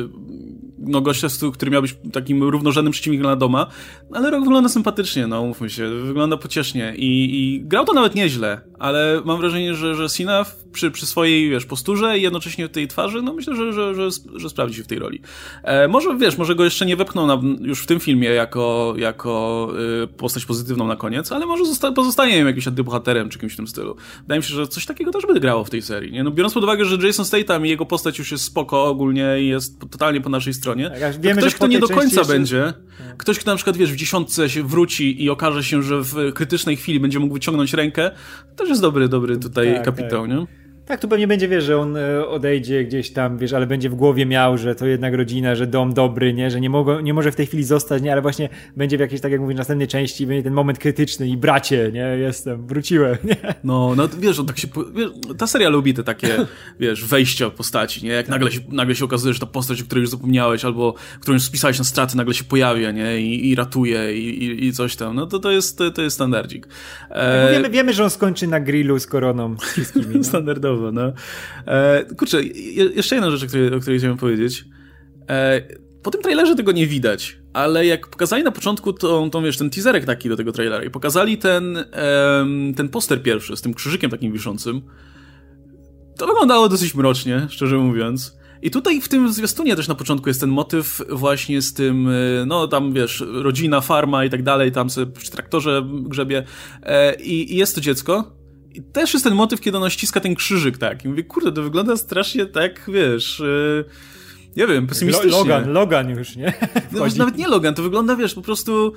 E, no gościa, który miał być takim równorzędnym przeciwnikiem na doma, ale rok wygląda sympatycznie, no umówmy się, wygląda pociesznie i, i grał to nawet nieźle, ale mam wrażenie, że, że Sina przy, przy swojej, wiesz, posturze i jednocześnie w tej twarzy, no myślę, że, że, że, że sprawdzi się w tej roli. E, może, wiesz, może go jeszcze nie wepchnął na, już w tym filmie jako, jako y, postać pozytywną na koniec, ale może zosta pozostanie jakimś antybohaterem czy kimś w tym stylu. Wydaje mi się, że coś takiego też by grało w tej serii, nie? No biorąc pod uwagę, że Jason Statham i jego postać już jest spoko ogólnie i jest totalnie po naszej stronie, tak, wiemy, ktoś, kto nie do końca jeszcze... będzie, ktoś, kto na przykład, wiesz, w dziesiątce się wróci i okaże się, że w krytycznej chwili będzie mógł wyciągnąć rękę, to też jest dobry, dobry tutaj tak, kapitał, tak. nie? Tak, tu pewnie będzie, wiesz, że on e, odejdzie gdzieś tam, wiesz, ale będzie w głowie miał, że to jednak rodzina, że dom dobry, nie, że nie, mogą, nie może w tej chwili zostać, nie, ale właśnie będzie w jakiejś, tak jak mówisz, następnej części, będzie ten moment krytyczny i bracie, nie, jestem, wróciłem, nie. No, no wiesz, on tak się, wiesz, ta seria lubi te takie, wiesz, wejścia postaci, nie, jak nagle się, nagle się okazuje, że ta postać, o której już zapomniałeś, albo którą już spisałeś na straty, nagle się pojawia, nie, i, i ratuje, i, i, i, coś tam, no to to jest, to, to jest standardzik. E... Wiemy, wiemy, że on skończy na grillu z koroną z wszystkimi, no. Standardowo, no. E, kurczę, jeszcze jedna rzecz, o której, o której chciałem powiedzieć. E, po tym trailerze tego nie widać, ale jak pokazali na początku tą, tą wiesz, ten teaserek taki do tego trailera i pokazali ten, ten poster pierwszy z tym krzyżykiem takim wiszącym, to wyglądało dosyć mrocznie, szczerze mówiąc. I tutaj w tym zwiastunie też na początku jest ten motyw właśnie z tym, e, no tam wiesz, rodzina, farma i tak dalej, tam sobie przy traktorze grzebie e, i, i jest to dziecko i też jest ten motyw, kiedy ona ściska ten krzyżyk, tak. I mówię, kurde, to wygląda strasznie tak, wiesz... Yy, nie wiem, pesymistycznie. Logan, Logan już, nie? No, nawet nie Logan, to wygląda, wiesz, po prostu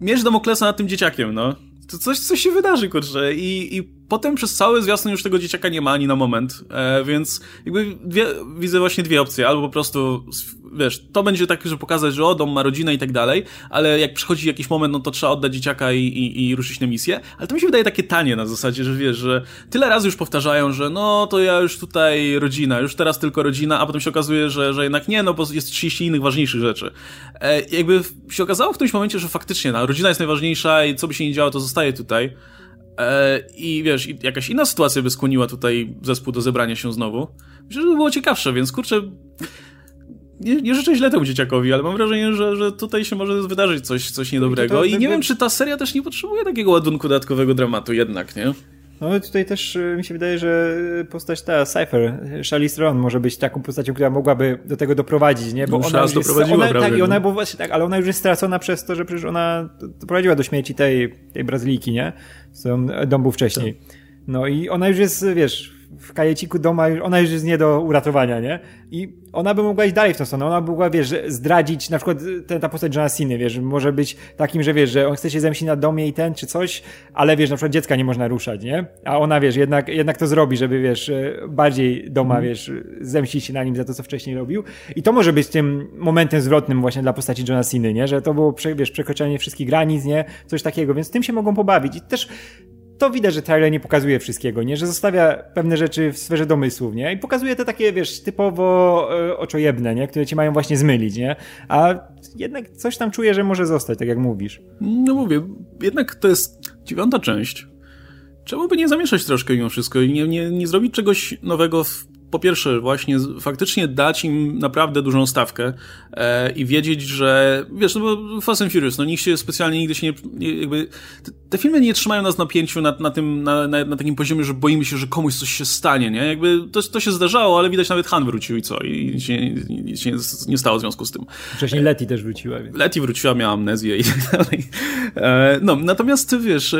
miecz Damoklesa nad tym dzieciakiem, no. To coś, coś się wydarzy, kurczę. I, i potem przez cały zwiastun już tego dzieciaka nie ma ani na moment, e, więc jakby dwie, widzę właśnie dwie opcje. Albo po prostu wiesz, to będzie tak, że pokazać, że o, dom ma rodzinę i tak dalej, ale jak przychodzi jakiś moment, no to trzeba oddać dzieciaka i, i, i ruszyć na misję, ale to mi się wydaje takie tanie na zasadzie, że wiesz, że tyle razy już powtarzają, że no to ja już tutaj rodzina, już teraz tylko rodzina, a potem się okazuje, że, że jednak nie, no bo jest 30 innych ważniejszych rzeczy. E, jakby się okazało w którymś momencie, że faktycznie no, rodzina jest najważniejsza i co by się nie działo, to zostaje tutaj. E, I wiesz, jakaś inna sytuacja by skłoniła tutaj zespół do zebrania się znowu. Myślę, że to by było ciekawsze, więc kurczę, nie, nie życzę źle temu dzieciakowi, ale mam wrażenie, że, że tutaj się może wydarzyć coś, coś niedobrego. I nie wiem, czy ta seria też nie potrzebuje takiego ładunku dodatkowego dramatu jednak, nie? No tutaj też y, mi się wydaje, że postać ta Cypher, Charlize Theron może być taką postacią, która mogłaby do tego doprowadzić, nie? Bo no, ona już jest, ona, tak, i ona, bo właśnie tak, ale ona już jest stracona przez to, że przecież ona doprowadziła do śmierci tej, tej Brazylijki, nie? Co dom był wcześniej. Tak. No i ona już jest, wiesz, w kajeciku doma, ona już jest nie do uratowania, nie? I ona by mogła iść dalej w tą stronę. Ona by mogła, wiesz, zdradzić, na przykład ten, ta postać Johna Cena, wiesz, może być takim, że wiesz, że on chce się zemścić na domie i ten, czy coś, ale wiesz, na przykład dziecka nie można ruszać, nie? A ona, wiesz, jednak, jednak to zrobi, żeby, wiesz, bardziej doma, mm. wiesz, zemścić się na nim za to, co wcześniej robił. I to może być tym momentem zwrotnym właśnie dla postaci Johna Cena, nie? Że to było, wiesz, przekroczenie wszystkich granic, nie? Coś takiego, więc tym się mogą pobawić. I też to widać, że trailer nie pokazuje wszystkiego, nie? Że zostawia pewne rzeczy w sferze domysłów, nie? I pokazuje te takie, wiesz, typowo e, oczojebne, nie? Które cię mają właśnie zmylić, nie? A jednak coś tam czuję, że może zostać, tak jak mówisz. No mówię, jednak to jest dziewiąta część. Czemu by nie zamieszać troszkę mimo wszystko i nie, nie, nie zrobić czegoś nowego w po pierwsze, właśnie faktycznie dać im naprawdę dużą stawkę e, i wiedzieć, że wiesz, no bo Fast and Furious, no nikt się specjalnie nigdy się nie, jakby, te, filmy nie trzymają nas na pięciu na, na tym, na, na, na, takim poziomie, że boimy się, że komuś coś się stanie, nie? Jakby to, to się zdarzało, ale widać nawet Han wrócił i co? I się, nic się nie, stało w związku z tym. Wcześniej Leti też wróciła. Więc. Leti wróciła, miała amnezję i tak dalej. E, no, natomiast wiesz, e,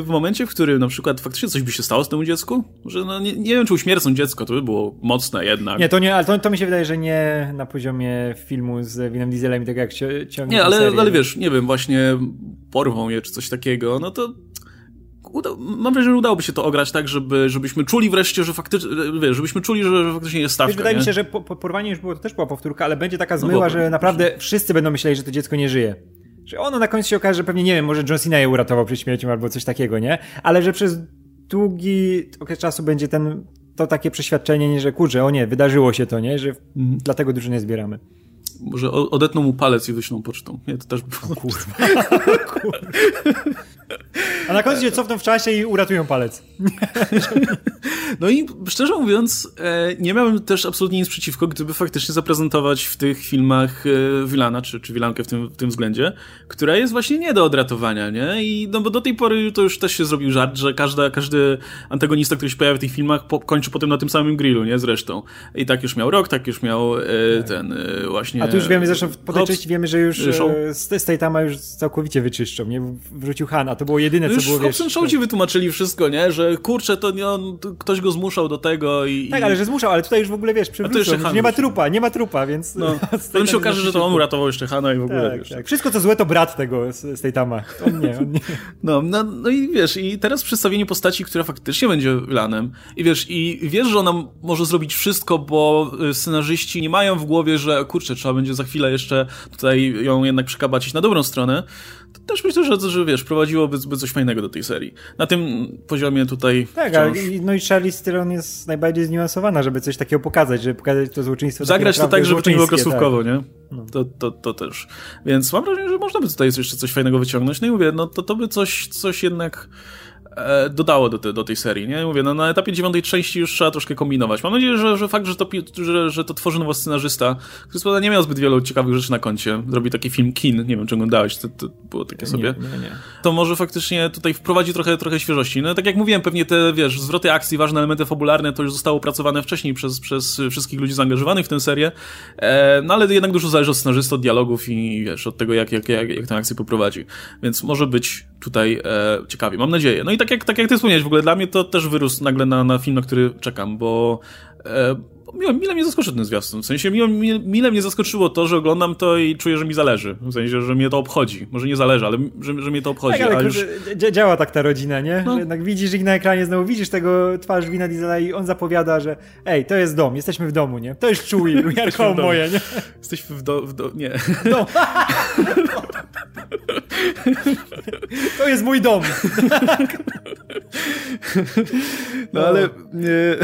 w momencie, w którym na przykład faktycznie coś by się stało z temu dziecku, że no nie, nie wiem, czy uśmiercą dziecko, to by było mocne jednak. Nie, to nie, ale to, to mi się wydaje, że nie na poziomie filmu z Winem Dieselem i tak jak ciągnie Nie, ale, ale wiesz, nie wiem, właśnie porwą je czy coś takiego, no to uda, mam wrażenie, że udałoby się to ograć tak, żeby, żebyśmy czuli wreszcie, że faktycznie, wiesz, żebyśmy czuli, że, że faktycznie jest stawka. Wiesz, wydaje nie? mi się, że po, po, porwanie już było, to też była powtórka, ale będzie taka zmyła, no, że naprawdę wszyscy będą myśleli, że to dziecko nie żyje. Że ono na końcu się okaże, że pewnie, nie wiem, może John Cena je uratował przed śmiercią albo coś takiego, nie? Ale że przez długi okres czasu będzie ten, to takie przeświadczenie, nie, że kurczę, o nie, wydarzyło się to, nie? Że mhm. dlatego dużo nie zbieramy. Może odetną mu palec i wyślą pocztą. Nie, to też by było. Kurwa. A na końcu się cofną w czasie i uratują palec. No i szczerze mówiąc, e, nie miałem też absolutnie nic przeciwko, gdyby faktycznie zaprezentować w tych filmach e, Wilana, czy, czy Wilankę w tym, w tym względzie, która jest właśnie nie do odratowania, nie? I no bo do tej pory to już też się zrobił żart, że każda, każdy antagonista, który się pojawia w tych filmach, po, kończy potem na tym samym grillu, nie? Zresztą. I tak już miał Rok, tak już miał e, ten właśnie... A tu już wiemy, zresztą po tej części wiemy, że już z, tej tama już całkowicie wyczyszczą, nie? Wrzucił Han, a to było jedyne, co było, wiesz... Już ci wytłumaczyli wszystko, nie? Że kurczę, to nie on, ktoś go zmuszał do tego i... Tak, ale że zmuszał, ale tutaj już w ogóle, wiesz, przywrócą. Nie ma trupa, nie ma trupa, więc... No, to się okaże, że to on uratował jeszcze Hana i w ogóle, tak, wiesz. Tak. Wszystko, co złe, to brat tego z, z tej tama. On nie, on nie. No, no, no i wiesz, i teraz przedstawienie postaci, która faktycznie będzie Lanem i wiesz, i wiesz, że ona może zrobić wszystko, bo y, scenarzyści nie mają w głowie, że kurczę, trzeba będzie za chwilę jeszcze tutaj ją jednak przekabacić na dobrą stronę, też myślę, że, że wiesz, prowadziłoby coś fajnego do tej serii. Na tym poziomie tutaj. Tak, wciąż... no i Charlize Theron jest najbardziej zniuansowana, żeby coś takiego pokazać, żeby pokazać to złoczyństwo. Zagrać to tak, żeby to nie było kreskówkowo, tak. nie? No. To, to, to też. Więc mam wrażenie, że można by tutaj jeszcze coś fajnego wyciągnąć. No i mówię, no to, to by coś, coś jednak dodało do, te, do tej serii, nie? Mówię, no na etapie dziewiątej części już trzeba troszkę kombinować. Mam nadzieję, że, że fakt, że to, że, że to tworzy nowy scenarzysta, który nie miał zbyt wielu ciekawych rzeczy na koncie, zrobi taki film Kin, nie wiem, czy oglądałeś, to, to było takie sobie. Nie, nie, nie. To może faktycznie tutaj wprowadzi trochę, trochę świeżości. No tak jak mówiłem, pewnie te, wiesz, zwroty akcji, ważne elementy fabularne, to już zostało opracowane wcześniej przez, przez wszystkich ludzi zaangażowanych w tę serię, e, no ale jednak dużo zależy od scenarzysty, od dialogów i wiesz, od tego, jak, jak, jak, jak tę akcję poprowadzi. Więc może być tutaj e, ciekawie, mam nadzieję. No i tak jak, tak jak ty wspomniałeś, w ogóle dla mnie to też wyrósł nagle na, na film, na który czekam, bo e, mile, mile mnie zaskoczył ten zwiastun. W sensie mile, mile, mile mnie zaskoczyło to, że oglądam to i czuję, że mi zależy. W sensie, że mnie to obchodzi. Może nie zależy, ale że, że mnie to obchodzi. Tak, ale już... działa tak ta rodzina, nie? No. Że jednak widzisz ich na ekranie, znowu widzisz tego twarz Wina Diesela i on zapowiada, że ej, to jest dom, jesteśmy w domu, nie? To jest czuj, jarko moje, nie? Jesteśmy w do... W do nie. No. to jest mój dom. no ale... Nie...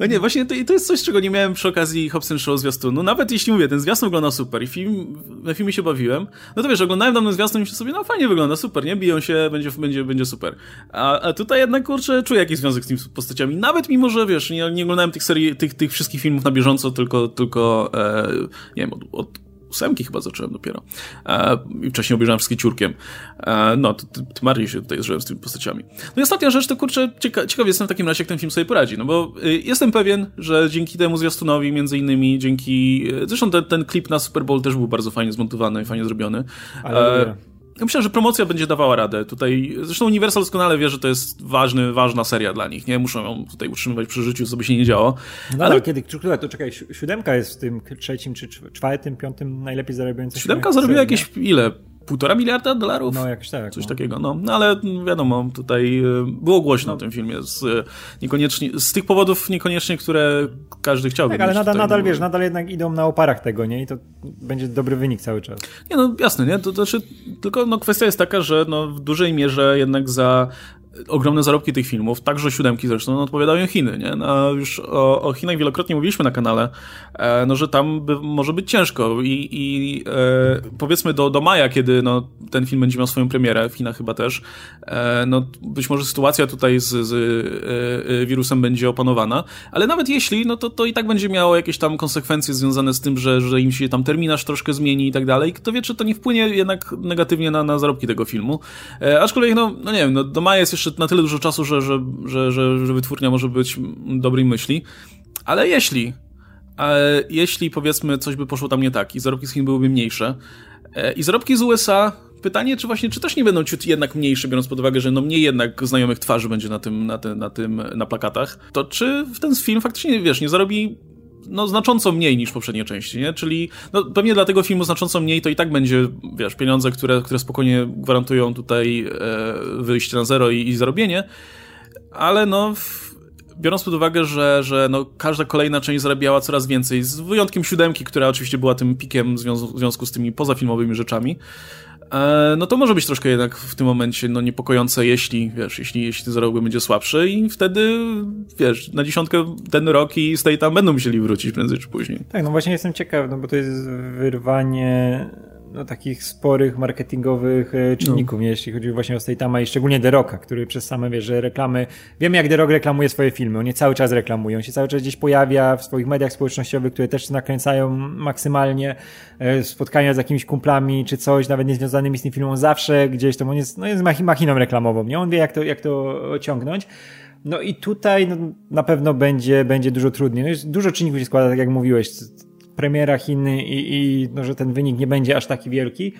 No nie, właśnie to, to jest coś, czego nie miałem przy okazji Hobson Show zwiastunu. No nawet jeśli mówię, ten zwiastun wygląda super i film, na filmie się bawiłem, no to wiesz, oglądałem ten zwiastun i myślę sobie, no fajnie wygląda, super, nie? Biją się, będzie, będzie, będzie super. A, a tutaj jednak, kurczę, czuję jakiś związek z tymi postaciami. Nawet mimo, że wiesz, nie, nie oglądałem tych serii, tych, tych wszystkich filmów na bieżąco, tylko, tylko e, nie wiem, od, od ósemki chyba zacząłem dopiero. E, I wcześniej obejrzałem wszystkie ciurkiem. E, no, to, tym bardziej się tutaj zżyłem z tymi postaciami. No i ostatnia rzecz, to kurczę, cieka ciekaw jestem w takim razie, jak ten film sobie poradzi, no bo y, jestem pewien, że dzięki temu zwiastunowi, między innymi, dzięki... Y, zresztą ten, ten klip na Super Bowl też był bardzo fajnie zmontowany i fajnie zrobiony. Ale e, myślę, że promocja będzie dawała radę. Tutaj, zresztą Universal doskonale wie, że to jest ważny, ważna seria dla nich, nie? Muszą ją tutaj utrzymywać przy życiu, co by się nie działo. No ale kiedy, to czekaj, siódemka jest w tym trzecim, czy czwartym, piątym najlepiej zarabiającym Siódemka zarobiła jakieś, ile? Półtora miliarda dolarów? No, jakoś tak. Coś no. takiego, no. no. ale wiadomo, tutaj e, było głośno no. o tym filmie. Z, e, niekoniecznie, z tych powodów niekoniecznie, które każdy chciałby Tak, ale nadal, nadal wiesz, nadal jednak idą na oparach tego, nie? I to będzie dobry wynik cały czas. Nie, no jasne, nie? To, to znaczy, tylko no, kwestia jest taka, że no, w dużej mierze jednak za ogromne zarobki tych filmów, także siódemki zresztą, no, odpowiadają Chiny, nie? No, już o, o, Chinach wielokrotnie mówiliśmy na kanale, e, no, że tam by, może być ciężko i, i e, powiedzmy do, do maja, kiedy no, ten film będzie miał swoją premierę, w Chinach chyba też, e, no, być może sytuacja tutaj z, z e, e, wirusem będzie opanowana, ale nawet jeśli, no to, to i tak będzie miało jakieś tam konsekwencje związane z tym, że, że im się tam terminarz troszkę zmieni i tak dalej, kto wie, czy to nie wpłynie jednak negatywnie na, na zarobki tego filmu, e, aczkolwiek, no, no nie wiem, no, do maja jest jeszcze jeszcze na tyle dużo czasu, że, że, że, że, że wytwórnia może być dobrej myśli. Ale jeśli, e, jeśli powiedzmy coś by poszło tam nie tak i zarobki z Chin byłyby mniejsze e, i zarobki z USA pytanie, czy właśnie, czy też nie będą ciut jednak mniejsze, biorąc pod uwagę, że no mniej jednak znajomych twarzy będzie na tym, na, te, na tym, na plakatach, to czy w ten film faktycznie, wiesz, nie zarobi no, znacząco mniej niż poprzednie części, nie? Czyli no, pewnie dla tego filmu znacząco mniej to i tak będzie, wiesz, pieniądze, które, które spokojnie gwarantują tutaj e, wyjście na zero i, i zarobienie, ale no... W, biorąc pod uwagę, że, że no, każda kolejna część zarabiała coraz więcej, z wyjątkiem siódemki, która oczywiście była tym pikiem w związku, w związku z tymi pozafilmowymi rzeczami, no to może być troszkę jednak w tym momencie no, niepokojące, jeśli, wiesz, jeśli, jeśli zarobek będzie słabszy i wtedy, wiesz, na dziesiątkę ten rok i tej tam będą musieli wrócić prędzej czy później. Tak, no właśnie jestem ciekaw, no bo to jest wyrwanie no, takich sporych marketingowych e, czynników, no. jeśli chodzi właśnie o Statama i szczególnie The Rocka, który przez same, wiesz, że reklamy, wiemy jak The Rock reklamuje swoje filmy, on je cały czas reklamuje, on się cały czas gdzieś pojawia w swoich mediach społecznościowych, które też nakręcają maksymalnie, e, spotkania z jakimiś kumplami czy coś, nawet niezwiązanymi z tym filmem, zawsze gdzieś tam on jest, no jest machiną reklamową, nie? On wie jak to, jak to ciągnąć. No i tutaj no, na pewno będzie, będzie dużo trudniej. No jest dużo czynników się składa, tak jak mówiłeś premiera Chiny i, i no, że ten wynik nie będzie aż taki wielki.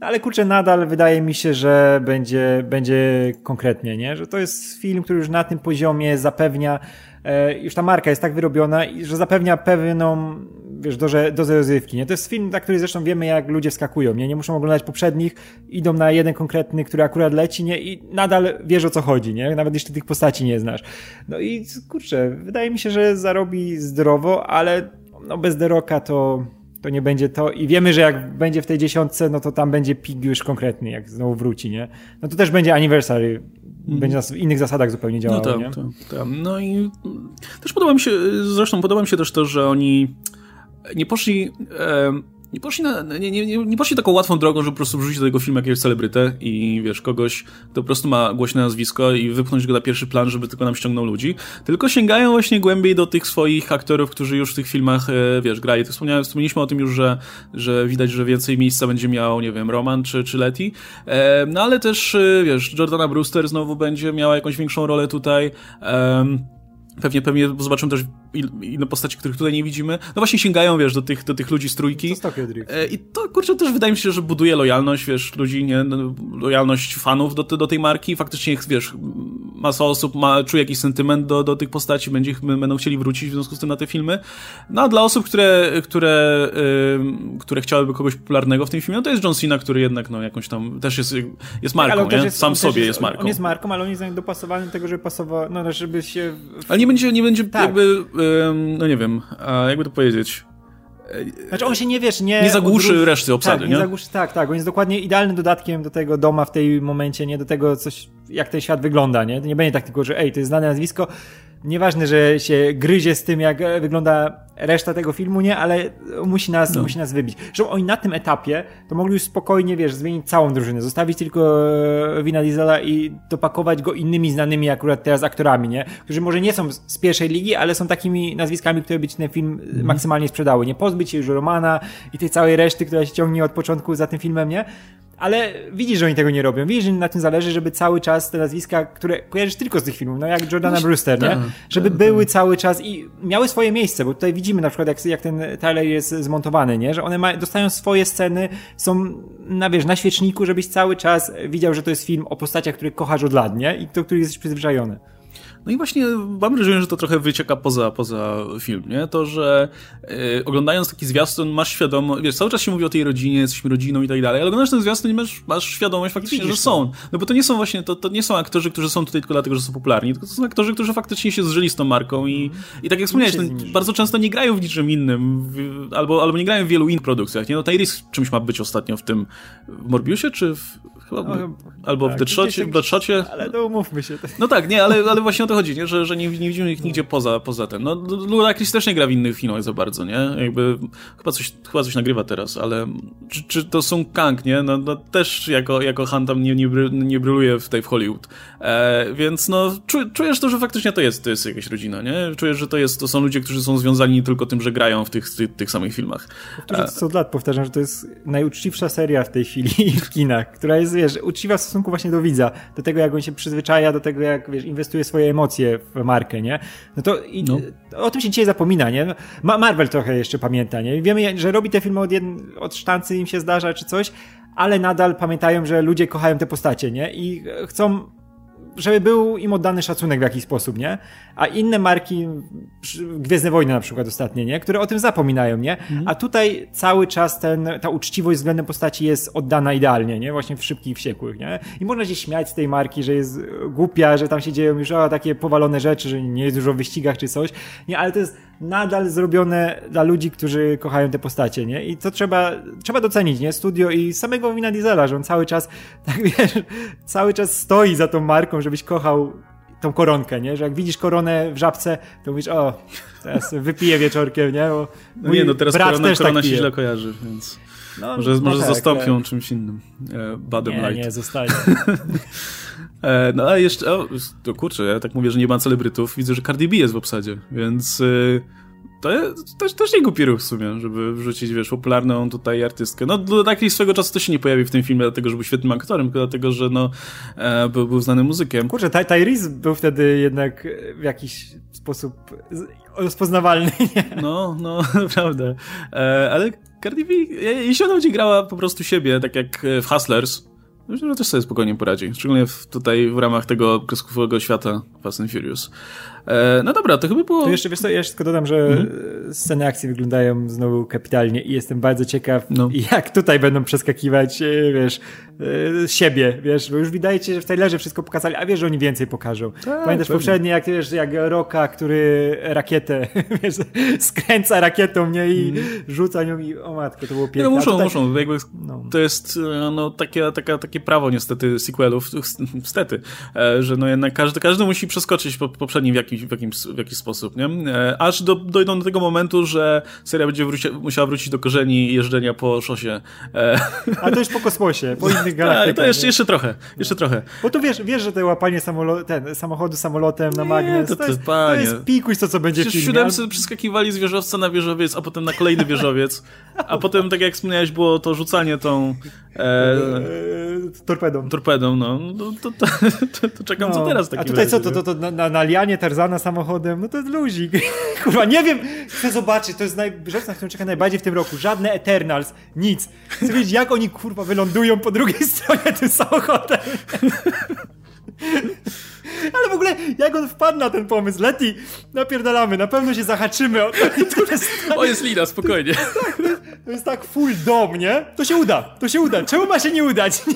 Ale kurczę, nadal wydaje mi się, że będzie, będzie konkretnie, nie? Że to jest film, który już na tym poziomie zapewnia, e, już ta marka jest tak wyrobiona, że zapewnia pewną, wiesz, dozę, dozę rozrywki, nie? To jest film, na który zresztą wiemy, jak ludzie wskakują, nie? Nie muszą oglądać poprzednich, idą na jeden konkretny, który akurat leci, nie? I nadal wiesz, o co chodzi, nie? Nawet jeśli tych postaci nie znasz. No i kurczę, wydaje mi się, że zarobi zdrowo, ale no bez Deroka to, to nie będzie to i wiemy, że jak będzie w tej dziesiątce, no to tam będzie pig już konkretny, jak znowu wróci, nie? No to też będzie anniversary, mm. będzie na innych zasadach zupełnie działało, no tam, nie? Tam, tam. No i też podoba mi się, zresztą podoba mi się też to, że oni nie poszli... E nie poszli, na, nie, nie, nie, poszli taką łatwą drogą, żeby po prostu wrzucić do tego filmu jakiegoś celebrytę i wiesz, kogoś, kto po prostu ma głośne nazwisko i wypchnąć go na pierwszy plan, żeby tylko nam ściągnął ludzi, tylko sięgają właśnie głębiej do tych swoich aktorów, którzy już w tych filmach, e, wiesz, grali. To wspomniałem, wspomnieliśmy o tym już, że, że widać, że więcej miejsca będzie miał, nie wiem, Roman czy, czy Letty, e, no ale też, e, wiesz, Jordana Brewster znowu będzie miała jakąś większą rolę tutaj. Pewnie, pewnie zobaczymy też inne postaci, których tutaj nie widzimy. No właśnie sięgają, wiesz, do tych, do tych ludzi z trójki. E, I to, kurczę, też wydaje mi się, że buduje lojalność, wiesz, ludzi, nie, no, lojalność fanów do, do tej marki. Faktycznie, wiesz, masa osób ma, czuje jakiś sentyment do, do tych postaci, będzie, będą chcieli wrócić w związku z tym na te filmy. No a dla osób, które, które, yy, które chciałyby kogoś popularnego w tym filmie, no to jest John Cena, który jednak, no, jakąś tam, też jest, jest tak, marką, nie? Jest, Sam sobie jest, jest, marką. On jest marką, ale on jest dopasowany do tego, żeby pasował, no, żeby się... Ale nie będzie, nie będzie tak. jakby no nie wiem, jakby to powiedzieć. Znaczy on się nie wiesz, nie. Nie zagłuszy reszty obsady, tak, nie? nie zagłuszy, tak, tak. On jest dokładnie idealnym dodatkiem do tego doma w tej momencie, nie do tego, coś, jak ten świat wygląda, nie? To nie będzie tak tylko, że ej, to jest znane nazwisko, nieważne, że się gryzie z tym, jak wygląda reszta tego filmu, nie, ale musi nas, no. musi nas wybić. Że oni na tym etapie to mogli już spokojnie, wiesz, zmienić całą drużynę, zostawić tylko Wina Diesela i dopakować go innymi znanymi akurat teraz aktorami, nie? Którzy może nie są z pierwszej ligi, ale są takimi nazwiskami, które by ci ten film mm. maksymalnie sprzedały, nie? Pozbyć się już Romana i tej całej reszty, która się ciągnie od początku za tym filmem, nie? ale widzisz, że oni tego nie robią. Widzisz, że na tym zależy, żeby cały czas te nazwiska, które kojarzysz tylko z tych filmów, no jak Jordana Brewster, nie? Tak, żeby tak, były tak. cały czas i miały swoje miejsce, bo tutaj widzimy na przykład, jak, jak ten Tyler jest zmontowany, nie? Że one ma, dostają swoje sceny, są na, wiesz, na świeczniku, żebyś cały czas widział, że to jest film o postaciach, które kochasz od lat, nie? I do których jesteś przyzwyczajony. No i właśnie mam wrażenie, że to trochę wycieka poza, poza film, nie? To, że yy, oglądając taki zwiastun masz świadomość, wiesz, cały czas się mówi o tej rodzinie, jesteśmy rodziną i tak dalej, ale oglądasz ten zwiastun i masz, masz świadomość faktycznie, że są. No bo to nie są właśnie, to, to nie są aktorzy, którzy są tutaj tylko dlatego, że są popularni, tylko to są aktorzy, którzy faktycznie się zżyli z tą marką i, i tak jak wspomniałeś, no, bardzo często nie grają w niczym innym, w, albo, albo nie grają w wielu innych produkcjach, nie? No Tyrese czymś ma być ostatnio w tym, w Morbiusie, czy w, chyba, no, albo tak, w Deadshocie, w. Ale no umówmy się. No tak, nie, ale, ale właśnie o to chodzi, nie? Że, że nie, nie widzimy ich nigdzie poza, poza tym. No, Ludacris też nie gra w innych filmach za bardzo, nie? Jakby, chyba coś, chyba coś nagrywa teraz, ale czy, czy to są Kang, nie? No, no też jako, jako Han tam nie, nie, nie bryluje w tej w Hollywood. E, więc no, czu, czujesz to, że faktycznie to jest, to jest jakaś rodzina, nie? Czujesz, że to jest, to są ludzie, którzy są związani nie tylko tym, że grają w tych, tych, tych samych filmach. Powtórzę to co od lat, powtarzam, że to jest najuczciwsza seria w tej chwili w kinach, która jest wiesz, uczciwa w stosunku właśnie do widza, do tego, jak on się przyzwyczaja, do tego, jak, wiesz, inwestuje swoje emocje w markę, nie? No to i, no. o tym się dzisiaj zapomina, nie? Ma Marvel trochę jeszcze pamięta, nie? Wiemy, że robi te filmy od, jedn, od sztancy, im się zdarza, czy coś, ale nadal pamiętają, że ludzie kochają te postacie, nie? I chcą żeby był im oddany szacunek w jakiś sposób, nie? A inne marki, Gwiezdne Wojny na przykład ostatnie, nie? Które o tym zapominają, nie? Mhm. A tutaj cały czas ten, ta uczciwość względem postaci jest oddana idealnie, nie? Właśnie w Szybkich Wściekłych, nie? I można się śmiać z tej marki, że jest głupia, że tam się dzieją już o, takie powalone rzeczy, że nie jest dużo w wyścigach czy coś, nie? Ale to jest nadal zrobione dla ludzi, którzy kochają te postacie, nie? I to trzeba, trzeba docenić, nie? Studio i samego Wina Diesela, że on cały czas, tak wiesz, cały czas stoi za tą marką, żebyś kochał tą koronkę, nie? Że jak widzisz koronę w żabce, to mówisz, o, teraz wypiję wieczorkiem, nie? Bo no nie, no teraz korona, korona tak się źle kojarzy, więc no, może, no może tak, zastąpią tak. czymś innym. E, Badem nie, Light. Nie, zostaje. e, no a jeszcze, o, to kurczę, ja tak mówię, że nie ma celebrytów, widzę, że Cardi B jest w obsadzie, więc... E, to też, też nie głupi ruch w sumie, żeby wrzucić, wiesz, popularną tutaj artystkę. No, do takiej swego czasu to się nie pojawi w tym filmie, dlatego, że był świetnym aktorem, tylko dlatego, że no, e, był, był znanym muzykiem. Kurczę, Ty Tyrese był wtedy jednak w jakiś sposób rozpoznawalny, nie? No, no, naprawdę. E, ale Cardi B, jeśli ona będzie grała po prostu siebie, tak jak w Hustlers, Myślę, że też sobie spokojnie poradzi. Szczególnie w, tutaj w ramach tego kreskówkowego świata Fast and Furious. E, no dobra, to chyba było... To jeszcze, wiesz co, jeszcze tylko dodam, że mhm. sceny akcji wyglądają znowu kapitalnie i jestem bardzo ciekaw, no. jak tutaj będą przeskakiwać, e, wiesz, e, siebie, wiesz, bo już wydaje się, że w trailerze wszystko pokazali, a wiesz, że oni więcej pokażą. Tak, Pamiętasz poprzednie, jak, wiesz, jak Roka, który rakietę, wiesz, skręca rakietą, nie, i mm. rzuca nią i o matko, to było piękne. No muszą, tutaj... muszą, jakby no. to jest no, takie, takie, takie prawo niestety sequelów, niestety, że no jednak każdy, każdy musi przeskoczyć po poprzednim w jakimś w, jakimś, w jakiś sposób, nie? E, aż do, dojdą do tego momentu, że seria będzie wróci, musiała wrócić do korzeni jeżdżenia po szosie. E, A to już po kosmosie, po innych galaktykach. Tak, to jeszcze, jeszcze trochę, jeszcze no. trochę. Bo tu wiesz, wiesz, że to łapanie samolo ten, samochodu samolotem na magnes, to, to, jest, to jest pikuś to, co będzie Przecież w filmie. siódemce przeskakiwali z wieżowca na wieżowiec, a potem na kolejny wieżowiec, a potem, tak jak wspomniałeś, było to rzucanie tą e, torpedą. Torpedą, no. no to, to, to, to czekam, no. co teraz A tutaj co, to, to, to na, na lianie Tarzana samochodem, no to jest luzik. Kurwa, nie wiem, chcę zobaczyć, to jest naj... rzecz, na którą czekam najbardziej w tym roku. Żadne Eternals, nic. Chcę wiedzieć, jak oni, kurwa, wylądują po drugiej stronie tym samochodem. Ale w ogóle, jak on wpadł na ten pomysł, Leti, napierdalamy, na pewno się zahaczymy o to. Jest O, jest lina, spokojnie. Tak, to, jest, to jest tak full dom, nie? To się uda, to się uda. Czemu ma się nie udać? Nie?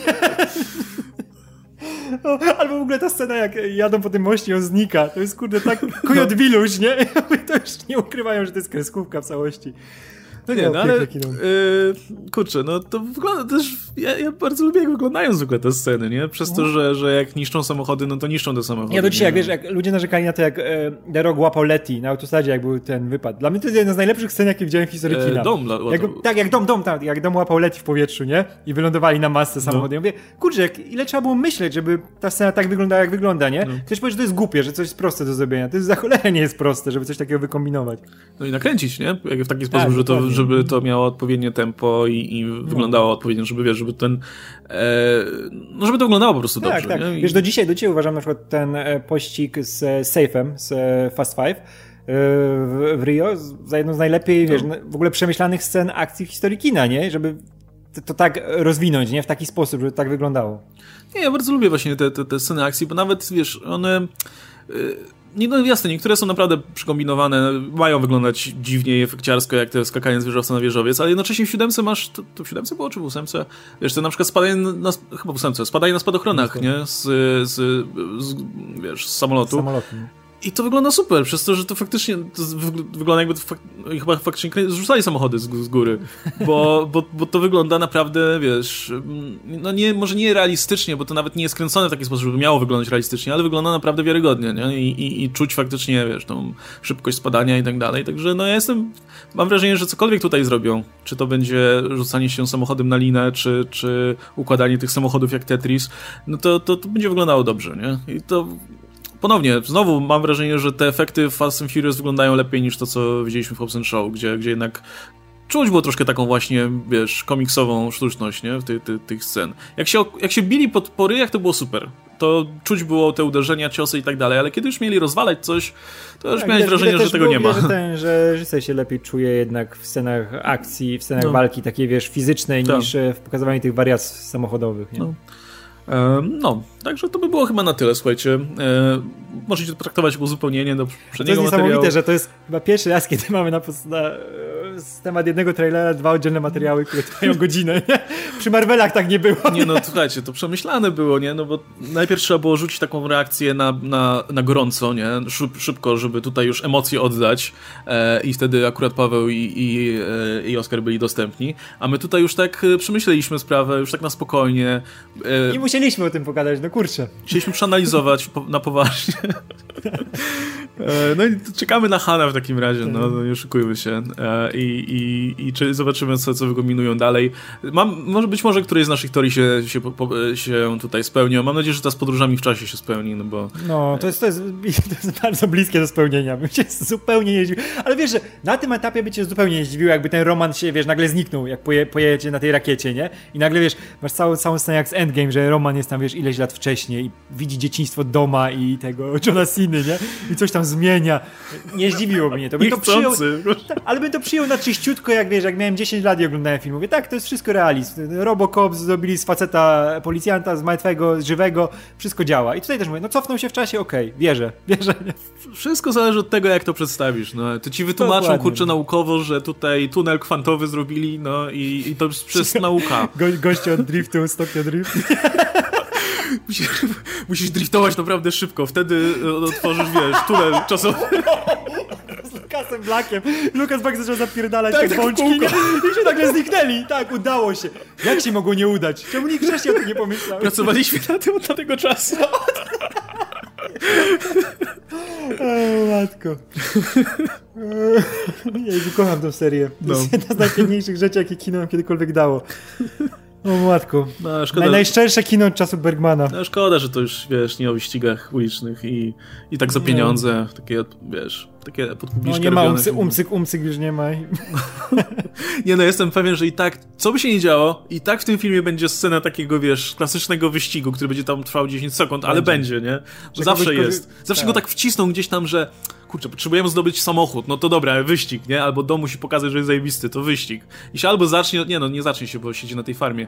Albo w ogóle ta scena, jak jadą po tym moście, on znika. To jest kurde tak kojot wiluś, nie? To już nie ukrywają, że to jest kreskówka w całości. No nie, no, no ale yy, kurczę, no to wygląda też, ja, ja, bardzo lubię jak wyglądają zwykle te sceny, nie? Przez to, no. że, że jak niszczą samochody, no to niszczą te samochody. Ja do dzisiaj, jak wiesz, jak ludzie narzekali na to, jak e, The Rock łapał Letty na autostradzie, jak był ten wypad. Dla mnie to jest jedna z najlepszych scen, jakie widziałem w historii e, kina. Dom, jak, tak, jak dom, dom, tak, jak dom łapał Letty w powietrzu, nie? I wylądowali na masce samochody. No. Ja mówię, kurczę, jak, ile trzeba było myśleć, żeby ta scena tak wyglądała, jak wygląda, nie? No. Ktoś powie, że to jest głupie, że coś jest proste do zrobienia. To jest za cholerę nie jest proste, żeby coś takiego wykombinować. No i nakręcić, nie? Jak w taki sposób, tak, że to, żeby to miało odpowiednie tempo i, i no. wyglądało odpowiednio, żeby wiesz, żeby ten e, no żeby to wyglądało po prostu tak, dobrze. Tak, tak. Wiesz, do dzisiaj, do dzisiaj uważam na przykład ten e, pościg z e, Safe'em, z e, Fast Five, w Rio za jedną z najlepiej, wiesz, no. w ogóle przemyślanych scen akcji w historii kina, nie? Żeby to tak rozwinąć, nie? W taki sposób, żeby tak wyglądało. Nie, ja bardzo lubię właśnie te, te, te sceny akcji, bo nawet, wiesz, one nie, no jasne, niektóre są naprawdę przykombinowane, mają wyglądać dziwnie i efekciarsko, jak te skakanie z wieżowca na wieżowiec, ale jednocześnie w siódemce masz, to, to w siódemce było, czy w ósemce? Wiesz, to na przykład spadanie na, chyba w ósemce, spadanie na spadochronach, nie? Z, z, z, wiesz, z samolotu. Samolotu. I to wygląda super, przez to, że to faktycznie to wygląda jakby to fak chyba faktycznie zrzucali samochody z, z góry, bo, bo, bo to wygląda naprawdę, wiesz, no nie, może nie realistycznie, bo to nawet nie jest kręcone w taki sposób, żeby miało wyglądać realistycznie, ale wygląda naprawdę wiarygodnie, nie? I, i, i czuć faktycznie, wiesz, tą szybkość spadania i tak dalej, także no ja jestem, mam wrażenie, że cokolwiek tutaj zrobią, czy to będzie rzucanie się samochodem na linę, czy, czy układanie tych samochodów jak Tetris, no to, to, to będzie wyglądało dobrze, nie? I to ponownie, znowu mam wrażenie, że te efekty Fast and Furious wyglądają lepiej niż to, co widzieliśmy w Hobbs Show, gdzie, gdzie jednak czuć było troszkę taką właśnie, wiesz, komiksową sztuczność, nie? Ty, ty, tych scen. Jak się, jak się bili pod pory, jak to było super. To czuć było te uderzenia, ciosy i tak dalej, ale kiedy już mieli rozwalać coś, to już tak, miałeś wrażenie, że tego nie ma. Że, ten, że reżyser się lepiej czuje jednak w scenach akcji, w scenach no. walki takiej, wiesz, fizycznej, tak. niż e, w pokazywaniu tych wariacji samochodowych, nie? No. No, także to by było chyba na tyle, słuchajcie. Możecie to traktować jako uzupełnienie do przedniego To jest niesamowite, że to jest chyba pierwszy raz, kiedy mamy na, na z temat jednego trailera dwa oddzielne materiały, które trwają godzinę, nie? Przy Marvelach tak nie było. Nie no, słuchajcie, to przemyślane było, nie? No bo najpierw trzeba było rzucić taką reakcję na, na, na gorąco, nie? Szyb, szybko, żeby tutaj już emocje oddać e, i wtedy akurat Paweł i, i, e, i Oskar byli dostępni, a my tutaj już tak e, przemyśleliśmy sprawę, już tak na spokojnie. E, I musieliśmy o tym pogadać, no kurczę. Chcieliśmy przeanalizować na poważnie. E, no i czekamy na Hana w takim razie, no, no nie oszukujmy się. E, I, i, i czy zobaczymy, co, co wykominują dalej. Mam, może być może któryś z naszych teorii się, się, się tutaj spełni. Mam nadzieję, że ta z podróżami w czasie się spełni, no bo... No, to jest, to jest, to jest bardzo bliskie do spełnienia. Bym się zupełnie nie zdziwił. Ale wiesz, że na tym etapie by cię zupełnie nie zdziwił, jakby ten roman się, wiesz, nagle zniknął, jak poje, pojedziecie na tej rakiecie, nie? I nagle, wiesz, masz całą, całą scenę jak z Endgame, że Roman jest tam, wiesz, ileś lat wcześniej i widzi dzieciństwo doma i tego Johna Nie? I coś tam zmienia. Nie zdziwiłoby mnie to. Bym to przyjął, tak, ale bym to przyjął na czyściutko, jak wiesz, jak miałem 10 lat i oglądałem film. Mówię, tak, to jest wszystko realizm. Robocop zrobili z faceta policjanta, z martwego, z żywego, wszystko działa. I tutaj też mówię, no cofnął się w czasie, okej, okay, wierzę, wierzę. Wszystko zależy od tego, jak to przedstawisz. No, to ci wytłumaczą, Dokładnie. kurczę, naukowo, że tutaj tunel kwantowy zrobili, no i, i to przez nauka. Go, goście od driftu, Tokyo Drift. musisz, musisz driftować naprawdę szybko, wtedy e, otworzysz, wiesz, tunel czasowy. Z Lukasem Blackiem. Lukas Black zaczął zapierdalać tak, te bączki nie? i się nagle zniknęli. Tak, udało się. Jak się mogło nie udać? Czemu nikt wcześniej o tym nie pomyślał? Pracowaliśmy na tym od tego czasu. O, matko. Ja kocham tę serię. To no. jest jedna z najpiękniejszych rzeczy, jakie kino kiedykolwiek dało. O matku. No, szkoda, Najszczersze kino od czasu Bergmana. No, szkoda, że to już, wiesz, nie o wyścigach ulicznych i, i tak za pieniądze, no. takie, wiesz, takie podpubliczne. No nie ma umcyk, umcyk, umcyk już nie ma. nie no, jestem pewien, że i tak, co by się nie działo, i tak w tym filmie będzie scena takiego, wiesz, klasycznego wyścigu, który będzie tam trwał 10 sekund, ale będzie, nie? Zawsze jest. Zawsze tak. go tak wcisną gdzieś tam, że kurczę, potrzebujemy zdobyć samochód, no to dobra, wyścig, nie? Albo dom musi pokazać, że jest zajebisty, to wyścig. I się albo zacznie, nie no, nie zacznie się, bo siedzi na tej farmie,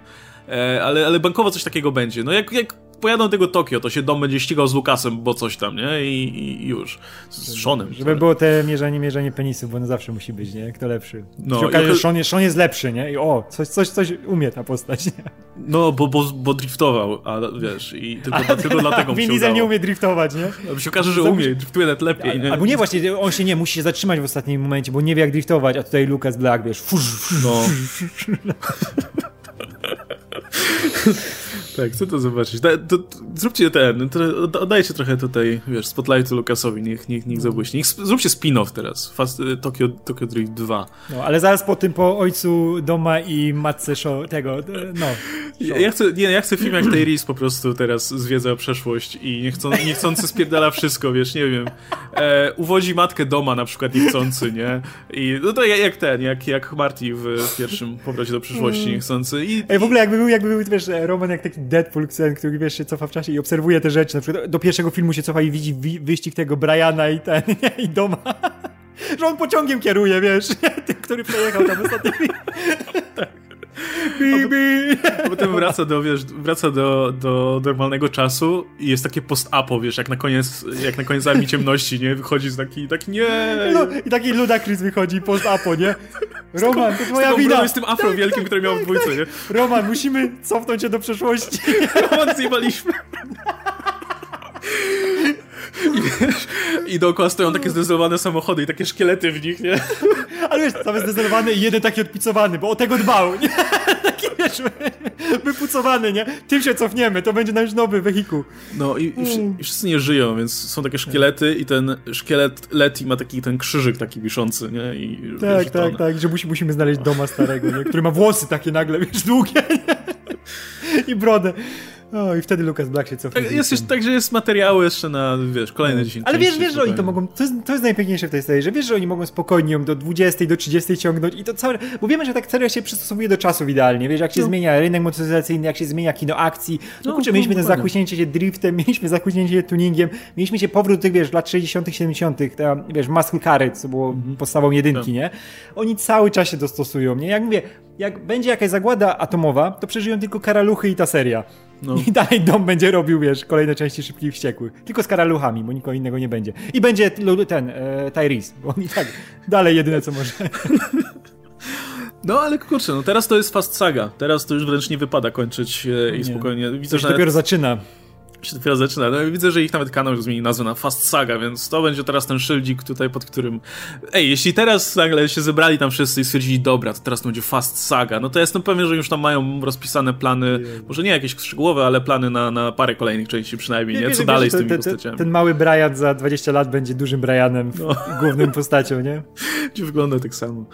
e, ale, ale bankowo coś takiego będzie. No jak, jak pojadą tego Tokio, to się dom będzie ścigał z Lukasem, bo coś tam, nie? I, i już. Z Seanem. Żeby było te mierzenie, mierzenie penisów, bo ono zawsze musi być, nie? Kto lepszy. No, się okaże, że Sean jest, jest lepszy, nie? I o, coś, coś, coś umie ta postać, nie? No, bo, bo, bo driftował, a wiesz, i tylko, a, tylko dlatego mu się Vin nie umie driftować, nie? A się okaże, że umie, driftuje nawet lepiej, nie? Albo nie, właśnie, on się nie, musi się zatrzymać w ostatnim momencie, bo nie wie jak driftować, a tutaj Lucas Black, wiesz, fusz, fusz, no. Tak, chcę to zobaczyć. Da, to, to, zróbcie ten, to, oddajcie trochę tutaj, wiesz, spotlightu Lukasowi, niech, niech, niech zabłyśnie. Niech, zróbcie spin-off teraz, Fast, y, Tokyo, Tokyo Drift 2. No, ale zaraz po tym, po ojcu Doma i matce show, tego, no. Ja, ja, chcę, nie, ja chcę film jak Tyrese po prostu teraz zwiedza przeszłość i niechcą, niechcący spierdala wszystko, wiesz, nie wiem. E, uwodzi matkę Doma na przykład niechcący, nie? I no to jak ten, jak, jak Marty w pierwszym powrocie do przyszłości niechcący. I, Ej, w ogóle jakby był, jakby był, wiesz, Roman jak taki Deadpool, który wiesz, się cofa w czasie i obserwuje te rzeczy. Na przykład do pierwszego filmu się cofa i widzi wyścig tego Briana i ten, nie, i doma. Że on pociągiem kieruje, wiesz, tym, który przejechał tam ostatni film. tak. Bibi! A potem wraca do, wiesz, wraca do, do normalnego czasu i jest takie post-apo, wiesz, jak na koniec, jak na koniec Armii Ciemności, nie? Wychodzi z taki, tak nie! No, I taki Ludacris wychodzi post-apo, nie? Roman, to twoja wina! jest tym afro wielkim, tak, który miał w tak, dwójce, tak. nie? Roman, musimy cofnąć się do przeszłości. Roman, zjebaliśmy. I, wiesz, I dookoła stoją takie zdecydowane samochody i takie szkielety w nich, nie? Ale wiesz, same zdecydowane i jeden taki odpicowany, bo o tego dbał, nie? Taki, wiesz, wypucowany, nie? Tym się cofniemy, to będzie nasz nowy wehikuł. No i, i, i wszyscy nie żyją, więc są takie szkielety i ten szkielet Leti ma taki ten krzyżyk taki wiszący, nie? I, tak, wiesz, tak, tak, że musi, musimy znaleźć doma starego, nie? Który ma włosy takie nagle, wiesz, długie, nie? I brodę. O, i wtedy Lucas Black się cofnie. Tak, jest, jest, także jest materiały jeszcze na, wiesz, kolejne 10 Ale wiesz, wiesz, że oni to mogą, to jest, to jest najpiękniejsze w tej serii, że wiesz, że oni mogą spokojnie ją do 20, do 30 ciągnąć i to całe, bo wiemy, że tak seria się przystosowuje do czasów idealnie, wiesz, jak się no. zmienia rynek motoryzacyjny, jak się zmienia kino akcji, no, no kurczę, no, mieliśmy ten zachłyśnięcie się driftem, mieliśmy zachłyśnięcie się tuningiem, mieliśmy się powrót tych, wiesz, lat 60 70 ta, wiesz, muscle carry, co było mhm. podstawą jedynki, no. nie? Oni cały czas się dostosują, nie? Jak mówię, jak będzie jakaś zagłada atomowa, to przeżyją tylko karaluchy i ta seria. No. I dalej dom będzie robił, wiesz, kolejne części szybkich i wściekłych. Tylko z karaluchami, bo nikogo innego nie będzie. I będzie ten, e, Tyrese, bo on i tak dalej jedyne co może. No ale kurczę, no teraz to jest Fast Saga. Teraz to już wręcz nie wypada kończyć e, i nie. spokojnie. Widzę, że dopiero zaczyna się dopiero zaczyna. No, widzę, że ich nawet kanał zmieni nazwę na Fast Saga, więc to będzie teraz ten szyldzik tutaj, pod którym... Ej, jeśli teraz nagle się zebrali tam wszyscy i stwierdzili, dobra, to teraz to będzie Fast Saga, no to jestem pewien, że już tam mają rozpisane plany, może nie jakieś szczegółowe, ale plany na, na parę kolejnych części przynajmniej, nie? Co wie, dalej z tymi postaciami. Ten mały Brian za 20 lat będzie dużym Brianem, no. głównym postacią, nie? Będzie wygląda tak samo.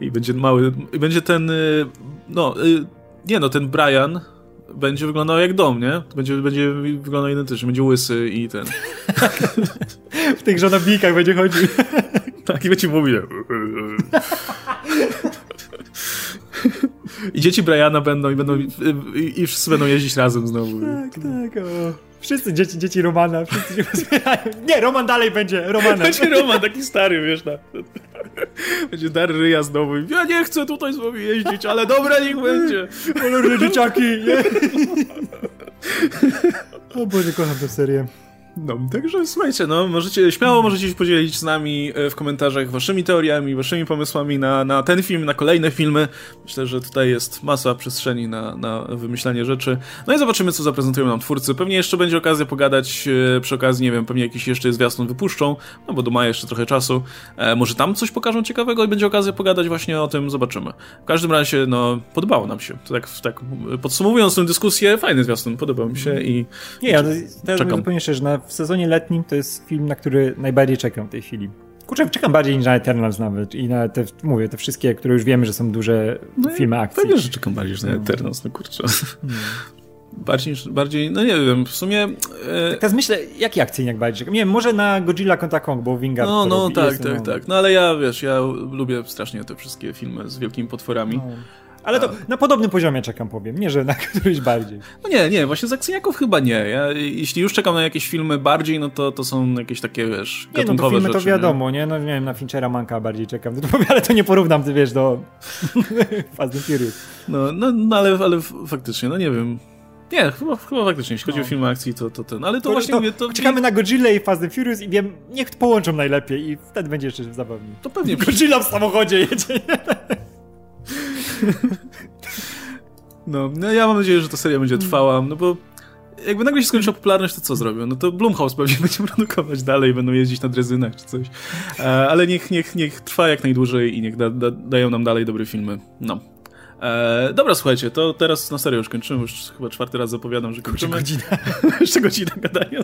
I będzie mały, i będzie ten, y, no, y, nie no, ten Brian będzie wyglądał jak dom, nie? Będzie, będzie wyglądał identycznie, będzie łysy i ten. w tych żonobnikach będzie chodził. tak, i będzie mówił. I dzieci Briana będą i będą i, i, wszyscy będą jeździć razem znowu. Tak, tak, o. Wszyscy dzieci, dzieci Romana, wszyscy się rozbierają. Nie, Roman dalej będzie Romanem. Będzie Roman, taki stary, wiesz, na... Będzie dar ryja znowu. Ja nie chcę tutaj z wami jeździć, ale dobra, niech będzie. Kolorne dzieciaki, nie? O Boże, kocham tę serię. No, także słuchajcie, no, możecie, śmiało możecie się podzielić z nami e, w komentarzach waszymi teoriami, waszymi pomysłami na, na ten film, na kolejne filmy. Myślę, że tutaj jest masa przestrzeni na, na wymyślanie rzeczy. No i zobaczymy, co zaprezentują nam twórcy. Pewnie jeszcze będzie okazja pogadać e, przy okazji, nie wiem, pewnie jakiś jeszcze zwiastun wypuszczą, no bo do maja jeszcze trochę czasu. E, może tam coś pokażą ciekawego i będzie okazja pogadać właśnie o tym, zobaczymy. W każdym razie, no, podobało nam się. To tak, tak podsumowując tę dyskusję, fajny zwiastun, podobał mi się i... Nie, ja to, czekam. zupełnie szczerze, na w sezonie letnim to jest film, na który najbardziej czekam w tej chwili. Kurczę, czekam bardziej niż na Eternals nawet i na te, mówię, te wszystkie, które już wiemy, że są duże no filmy akcji. Pewnie, że czekam bardziej niż na no. Eternals, no kurczę. No. Bardziej, bardziej, no nie wiem, w sumie... E... Tak teraz myślę, jaki akcyjniak bardziej czekam? Nie wiem, może na Godzilla kontra Kong, bo Wingard No, no, tak, tak, no. tak. No ale ja, wiesz, ja lubię strasznie te wszystkie filmy z wielkimi potworami. No. Ale to na podobnym poziomie czekam, powiem, nie, że na któryś bardziej. No nie, nie, właśnie z akcyjniaków chyba nie. Ja, jeśli już czekam na jakieś filmy bardziej, no to, to są jakieś takie, wiesz, Nie, no to filmy rzeczy, to wiadomo, nie? nie? No nie wiem, na Finchera Manka bardziej czekam, ale to nie porównam, ty wiesz, do Fast and Furious. No, no, no ale, ale faktycznie, no nie wiem. Nie, chyba, chyba faktycznie, jeśli chodzi no. o filmy akcji, to, to ten. Ale to, to właśnie to, mówię, to... Czekamy na Godzilla i Fast and Furious i wiem, niech połączą najlepiej i wtedy będzie jeszcze zabawniej. To pewnie. Godzilla w samochodzie jedzie. No, no ja mam nadzieję, że ta seria będzie trwała, no bo jakby nagle się skończyła popularność, to co zrobią? No to Blumhouse pewnie będzie produkować dalej, będą jeździć na drezynach czy coś. E, ale niech, niech, niech trwa jak najdłużej i niech da, da, dają nam dalej dobre filmy. No. E, dobra, słuchajcie, to teraz na serio już kończymy, już chyba czwarty raz zapowiadam, że kończymy. Godzina. Jeszcze godzina gadania.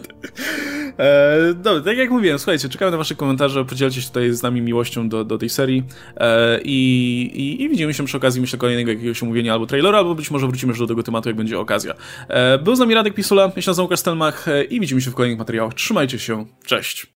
E, dobra, tak jak mówiłem, słuchajcie, czekamy na wasze komentarze, podzielcie się tutaj z nami miłością do, do tej serii e, i, i, i, widzimy się przy okazji, myślę, kolejnego jakiegoś omówienia albo trailera, albo być może wrócimy już do tego tematu, jak będzie okazja. E, był z nami Radek Pisula, ja się nazywam Kastelmach e, i widzimy się w kolejnych materiałach. Trzymajcie się, cześć!